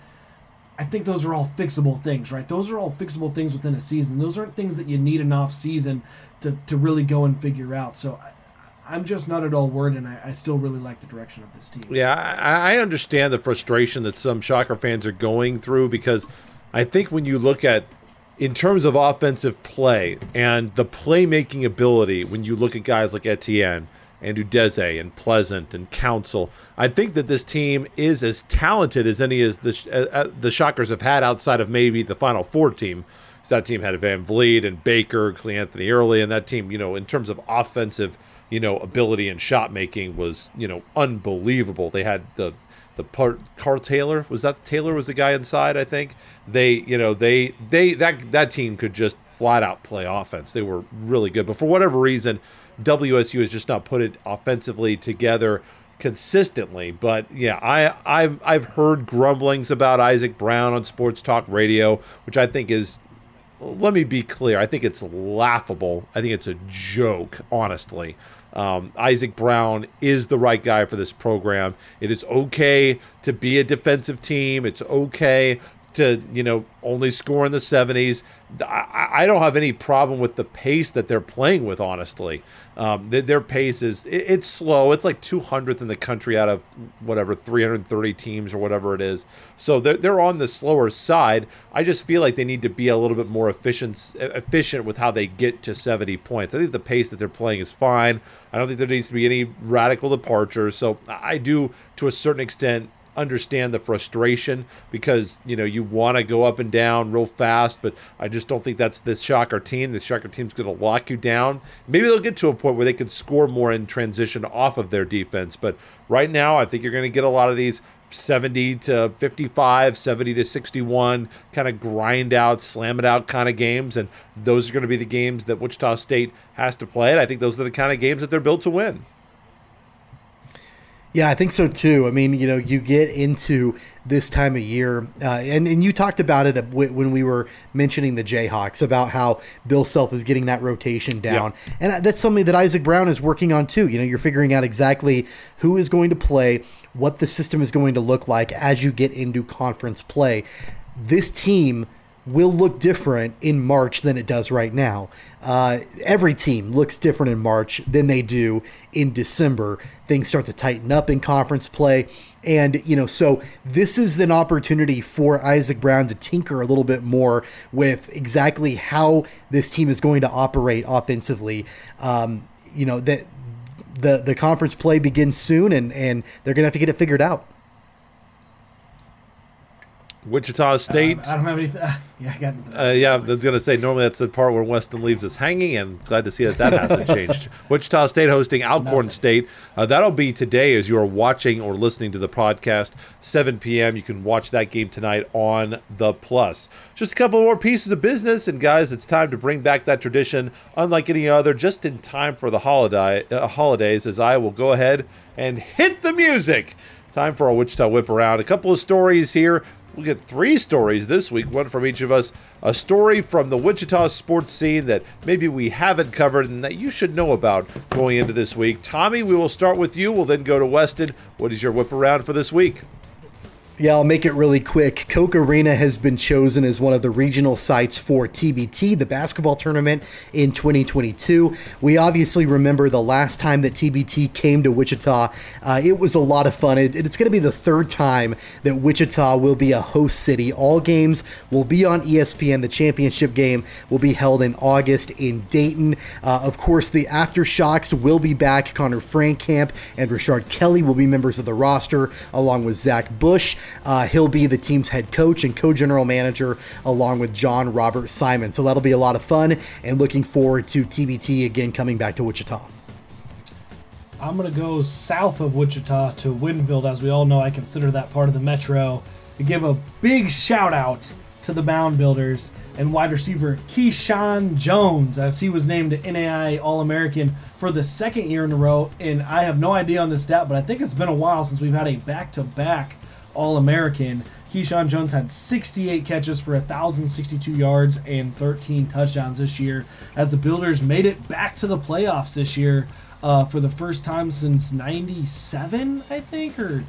E: I think those are all fixable things, right? Those are all fixable things within a season. Those aren't things that you need an off season to, to really go and figure out. So I, I'm just not at all worried, and I, I still really like the direction of this team.
C: Yeah, I, I understand the frustration that some Shocker fans are going through because I think when you look at, in terms of offensive play and the playmaking ability, when you look at guys like Etienne and Udeze and Pleasant and Council, I think that this team is as talented as any as the uh, uh, the Shockers have had outside of maybe the Final Four team. So that team had VanVleet and Baker, Cleanthony Early, and that team, you know, in terms of offensive, you know, ability and shot making was, you know, unbelievable. They had the the part Carl Taylor was that Taylor was the guy inside. I think they, you know, they they that that team could just flat out play offense. They were really good, but for whatever reason, WSU has just not put it offensively together consistently. But yeah, I I've I've heard grumblings about Isaac Brown on Sports Talk Radio, which I think is let me be clear. I think it's laughable. I think it's a joke, honestly. Um, Isaac Brown is the right guy for this program. It is okay to be a defensive team. It's okay to you know only score in the 70s. I, I don't have any problem with the pace that they're playing with. Honestly, um, their, their, pace is it, it's slow. It's like 200th in the country out of whatever 330 teams or whatever it is. So they're they're on the slower side. I just feel like they need to be a little bit more efficient efficient with how they get to 70 points. I think the pace that they're playing is fine. I don't think there needs to be any radical departures. So I do, to a certain extent, understand the frustration because you know you want to go up and down real fast, but I just don't think that's this Shocker team. The Shocker team's going to lock you down. Maybe they'll get to a point where they can score more in transition off of their defense, but right now I think you're going to get a lot of these 70 to 55, 70 to 61, kind of grind out, slam it out kind of games. And those are going to be the games that Wichita State has to play. And I think those are the kind of games that they're built to win.
D: Yeah, I think so too. I mean, you know, you get into this time of year, uh, and and you talked about it when we were mentioning the Jayhawks about how Bill Self is getting that rotation down, yeah. and that's something that Isaac Brown is working on too. You know, you're figuring out exactly who is going to play, what the system is going to look like as you get into conference play. This team will look different in March than it does right now. Uh, every team looks different in March than they do in December. Things start to tighten up in conference play. And, you know, so this is an opportunity for Isaac Brown to tinker a little bit more with exactly how this team is going to operate offensively. Um, you know, that the, the conference play begins soon and, and they're going to have to get it figured out.
C: Wichita State.
E: Um, I don't have anything. Uh, yeah, I got.
C: Uh, yeah, I was gonna say normally that's the part where Weston leaves us hanging, and glad to see that that hasn't changed. Wichita State hosting Alcorn State. Uh, that'll be today as you are watching or listening to the podcast. 7 p.m. You can watch that game tonight on the Plus. Just a couple more pieces of business, and guys, it's time to bring back that tradition, unlike any other, just in time for the holiday uh, holidays. As I will go ahead and hit the music. Time for our Wichita whip around. A couple of stories here We'll get three stories this week, one from each of us. A story from the Wichita sports scene that maybe we haven't covered and that you should know about going into this week. Tommy, we will start with you. We'll then go to Weston. What is your whip around for this week?
D: Yeah, I'll make it really quick. Koch Arena has been chosen as one of the regional sites for TBT, the basketball tournament in 2022. We obviously remember the last time that TBT came to Wichita. Uh, it was a lot of fun. It, it's going to be the third time that Wichita will be a host city. All games will be on ESPN. The championship game will be held in August in Dayton. Uh, of course, the Aftershocks will be back. Connor Frankamp and Richard Kelly will be members of the roster, along with Zach Bush. Uh, he'll be the team's head coach and co general manager along with John Robert Simon. So that'll be a lot of fun and looking forward to TBT again coming back to Wichita.
E: I'm going to go south of Wichita to Winfield. As we all know, I consider that part of the metro. To give a big shout out to the Mound Builders and wide receiver Keyshawn Jones, as he was named NAIA All American for the second year in a row. And I have no idea on this stat, but I think it's been a while since we've had a back to back all American. Keyshawn Jones had 68 catches for 1,062 yards and 13 touchdowns this year as the Builders made it back to the playoffs this year uh, for the first time since 97, I think, or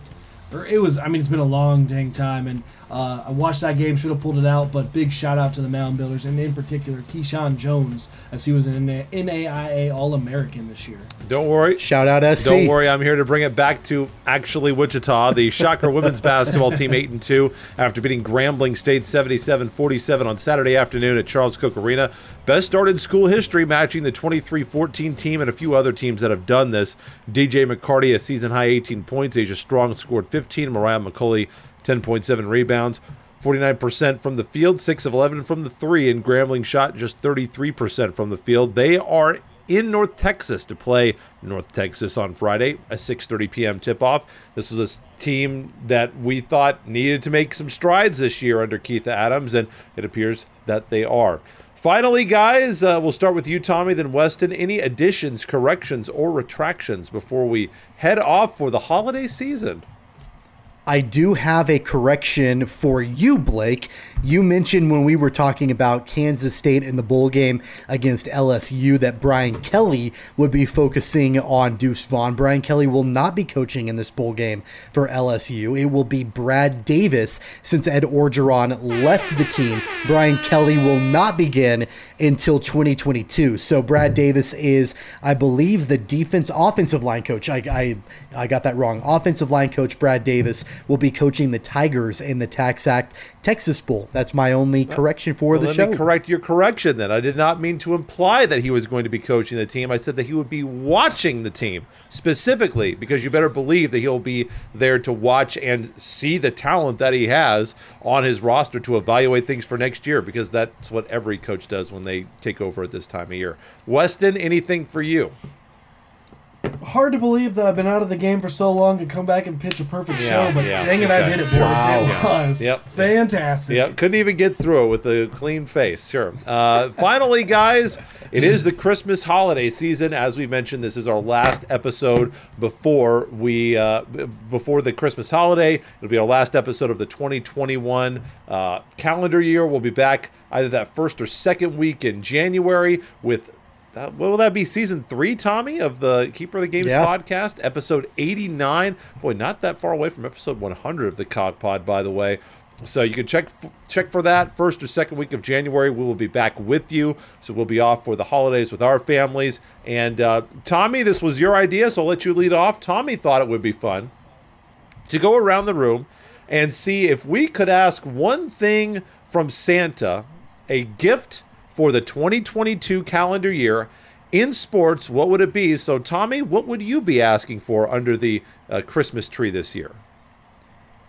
E: or it was. I mean, it's been a long dang time, and uh, I watched that game. Should have pulled it out, but big shout out to the Mound Builders, and in particular Keyshawn Jones, as he was an NAIA All American this year.
C: Don't worry.
D: Shout out SC.
C: Don't worry. I'm here to bring it back to actually Wichita. The Shocker women's basketball team eight and two after beating Grambling State 77-47 on Saturday afternoon at Charles Koch Arena. Best start in school history, matching the 23-14 team and a few other teams that have done this. DJ McCarty a season high 18 points. Asia Strong scored 15. Mariah McCauley 10.7 rebounds. 49% from the field, 6 of 11 from the 3 and Grambling shot just 33% from the field. They are in North Texas to play North Texas on Friday, a 6:30 p.m. tip-off. This was a team that we thought needed to make some strides this year under Keitha Adams, and it appears that they are. Finally, guys, uh, we'll start with you, Tommy, then Weston. Any additions, corrections, or retractions before we head off for the holiday season?
D: I do have a correction for you, Blake. You mentioned when we were talking about Kansas State in the bowl game against LSU that Brian Kelly would be focusing on Deuce Vaughn. Brian Kelly will not be coaching in this bowl game for LSU. It will be Brad Davis since Ed Orgeron left the team. Brian Kelly will not begin until 2022. So Brad Davis is, I believe, the defense offensive line coach. I, I, I got that wrong. Offensive line coach Brad Davis will be coaching the Tigers in the Tax Act Texas Bowl. That's my only correction for
C: Well,
D: the
C: let
D: show.
C: me correct your correction then. I did not mean to imply that he was going to be coaching the team. I said that he would be watching the team specifically because you better believe that he'll be there to watch and see the talent that he has on his roster to evaluate things for next year because that's what every coach does when they take over at this time of year. Weston, anything for you?
E: Hard to believe that I've been out of the game for so long and come back and pitch a perfect
C: Yeah,
E: show, but
C: yeah,
E: dang it, I
C: okay.
E: did it, boys.
C: Wow.
E: It was
C: Yep.
E: fantastic.
C: Yeah, couldn't even get through it with a clean face. Sure. Uh, finally, guys, it is the Christmas holiday season. As we mentioned, this is our last episode before we uh, before the Christmas holiday. It'll be our last episode of the 2021 uh, calendar year. We'll be back either that first or second week in January with. What will that be? Season three, Tommy, of the Keeper of the Games
D: Yeah.
C: podcast, episode 89. Boy, not that far away from episode 100 of the Cog Pod, by the way. So you can check check for that first or second week of January. We will be back with you. So we'll be off for the holidays with our families. And uh, Tommy, this was your idea, so I'll let you lead off. Tommy thought it would be fun to go around the room and see if we could ask one thing from Santa, a gift for the 2022 calendar year in sports. What would it be? So, Tommy, what would you be asking for under the uh, Christmas tree this year?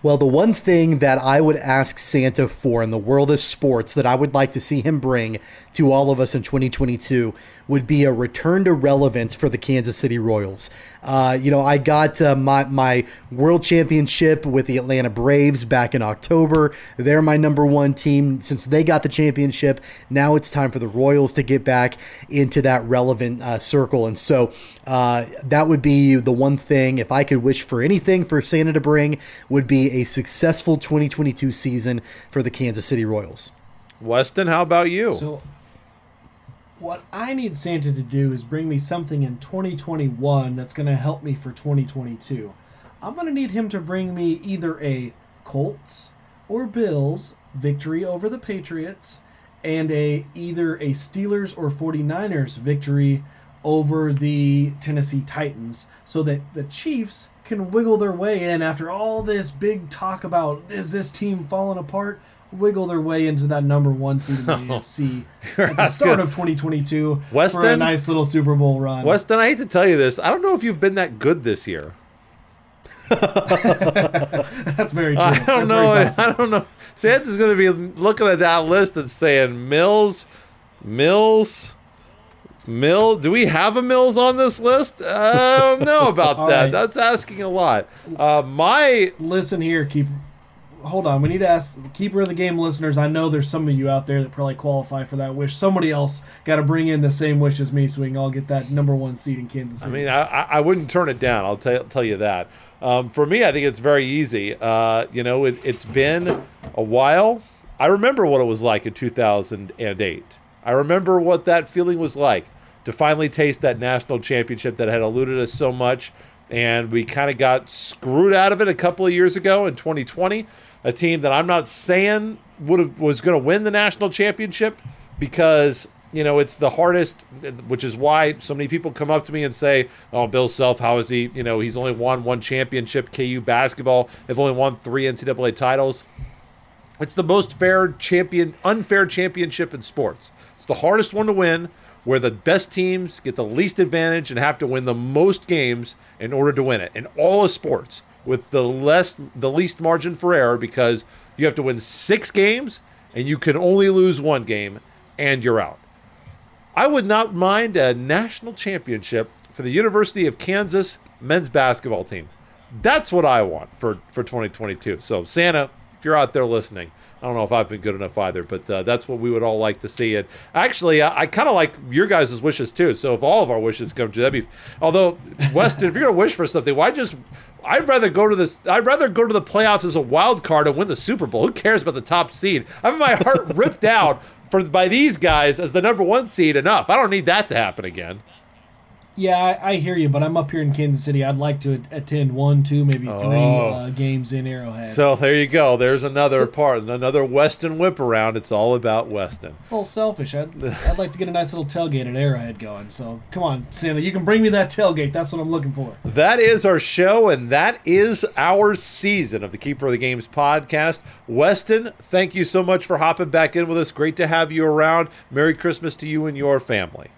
D: Well, the one thing that I would ask Santa for in the world of sports that I would like to see him bring to all of us in 2022 would be a return to relevance for the Kansas City Royals. Uh, you know, I got uh, my my world championship with the Atlanta Braves back in October. They're my number one team since they got the championship. Now it's time for the Royals to get back into that relevant uh, circle, and so uh, that would be the one thing. If I could wish for anything for Santa to bring, would be a successful 2022 season for the Kansas City Royals.
C: Weston, how about you?
E: So, what I need Santa to do is bring me something in 2021 that's going to help me for 2022. I'm going to need him to bring me either a Colts or Bills victory over the Patriots and a either a Steelers or 49ers victory over the Tennessee Titans so that the Chiefs can wiggle their way in after all this big talk about is this team falling apart wiggle their way into that number one seed in the AFC at the start of 2022 for a
C: Weston?
E: nice little Super Bowl run.
C: Weston, I hate to tell you this. I don't know if you've been that good this year.
E: That's very true.
C: I don't
E: That's
C: know. I don't know. Santa's going to be looking at that list and saying Mills, Mills, Mills. Do we have a Mills on this list? I don't know about that.
E: right.
C: That's asking a lot. Uh, my
E: Listen here, keep. Hold on, we need to ask the keeper of the game listeners. I know there's some of you out there that probably qualify for that wish. Somebody else got to bring in the same wish as me, so we can all get that number one seed in Kansas
C: I mean, I, I I wouldn't turn it down. I'll tell tell you that. Um, for me, I think it's very easy. Uh, you know, it, it's been a while. I remember what it was like in 2008. I remember what that feeling was like to finally taste that national championship that had eluded us so much, and we kind of got screwed out of it a couple of years ago in 2020. A team that I'm not saying would have was going to win the national championship because you know, it's the hardest, which is why so many people come up to me and say, "Oh, Bill Self, how is he? You know, he's only won one championship. KU basketball, they've only won three NCAA titles. It's the most fair champion, unfair championship in sports. It's the hardest one to win, where the best teams get the least advantage and have to win the most games in order to win it. In all of sports, with the less, the least margin for error, because You have to win six games, and you can only lose one game, and you're out. I would not mind a national championship for the University of Kansas men's basketball team. That's what I want for, for 2022. So, Santa, if you're out there listening, I don't know if I've been good enough either, but uh, that's what we would all like to see. And actually, I, I kind of like your guys' wishes too. So if all of our wishes come true, that'd be. Although Weston, if you're gonna wish for something, why just? I'd rather go to this. I'd rather go to the playoffs as a wild card and win the Super Bowl. Who cares about the top seed? I have my heart ripped out for by these guys as the number one seed. Enough. I don't need that to happen again.
E: Yeah, I, I hear you, but I'm up here in Kansas City. I'd like to attend one, two, maybe three
C: Oh.
E: uh, games in Arrowhead.
C: So there you go. There's another part, another Weston whip around. It's all about Weston.
E: a little selfish. I'd, I'd like to get a nice little tailgate at Arrowhead going. So come on, Santa, you can bring me that tailgate. That's what I'm looking for.
C: That is our show, and that is our season of the Keeper of the Games podcast. Weston, thank you so much for hopping back in with us. Great to have you around. Merry Christmas to you and your family.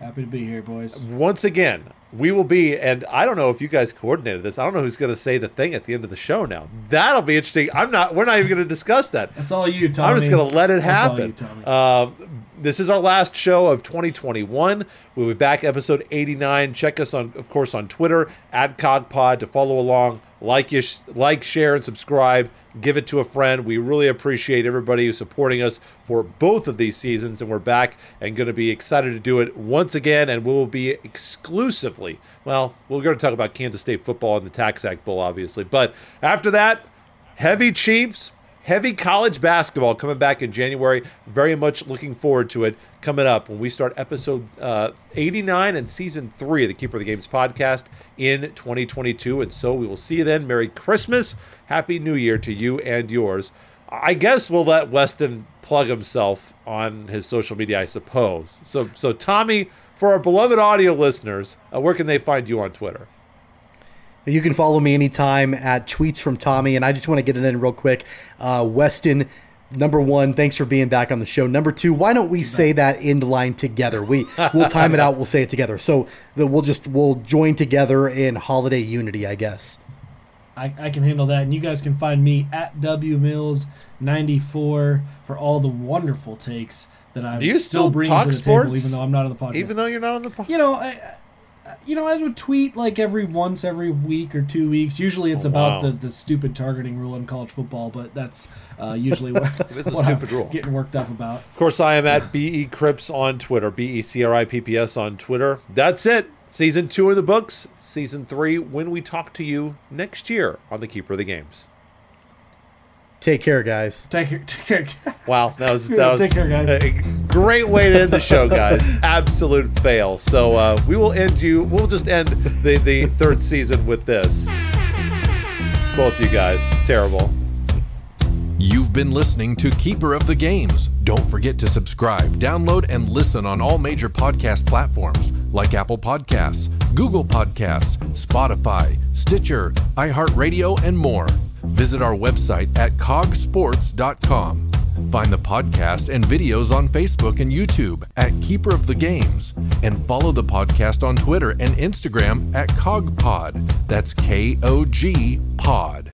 E: Happy to be here, boys.
C: Once again, we will be, and I don't know if you guys coordinated this. I don't know who's going to say the thing at the end of the show now. That'll be interesting. I'm not, we're not even going to discuss that.
E: That's all you, Tommy.
C: I'm just going to let it happen.
E: you, Tommy.
C: Um, this is our last show of 2021. We'll be back episode 89. Check us on, of course, on Twitter at CogPod to follow along. Like, you like, share, and subscribe. Give it to a friend. We really appreciate everybody who's supporting us for both of these seasons, and we're back and going to be excited to do it once again. And we will be exclusively, well, we're going to talk about Kansas State football and the Tax Act Bowl, obviously. But after that, heavy Chiefs, heavy college basketball coming back in January. Very much looking forward to it coming up when we start episode uh, 89 and season three of the Keeper of the Games podcast in 2022. And so we will see you then. Merry Christmas. Happy New Year to you and yours. I guess we'll let Weston plug himself on his social media, I suppose. So, so Tommy, for our beloved audio listeners, uh, where can they find you on Twitter?
D: You can follow me anytime at tweets from Tommy. And I just want to get it in real quick. Uh, Weston, number one, thanks for being back on the show. Number two, why don't we say that end line together? We we'll time it out. We'll say it together. So that we'll just we'll join together in holiday unity, I guess.
E: I, I can handle that. And you guys can find me at W Mills ninety four for all the wonderful takes that I
C: Do you still
E: bring
C: talk
E: to the
C: sports?
E: table, even though I'm not on the podcast.
C: Even though you're not on the podcast?
E: you know, I, I- you know, I would tweet like every once every week or two weeks. Usually, it's
C: Oh,
E: about
C: wow.
E: the, the stupid targeting rule in college football, but that's uh, usually what,
C: It's a
E: what I'm
C: stupid rule.
E: getting worked up about.
C: Of course, I am at BE Cripps on Twitter, B E C R I P P S on Twitter. That's it. Season two of the books. Season three when we talk to you next year on the Keeper of the Games.
E: Take care, guys.
C: Take care. Take care.
E: Wow, that was that was
C: take care, guys.
E: a great way to end the show, guys. Absolute fail. So uh, we will end you. We'll just end the the third season with this. Both you guys, terrible.
A: You've been listening to Keeper of the Games. Don't forget to subscribe, download, and listen on all major podcast platforms like Apple Podcasts, Google Podcasts, Spotify, Stitcher, iHeartRadio, and more. Visit our website at cogsports.com. Find the podcast and videos on Facebook and YouTube at Keeper of the Games, and follow the podcast on Twitter and Instagram at KOGPod. That's K O G Pod.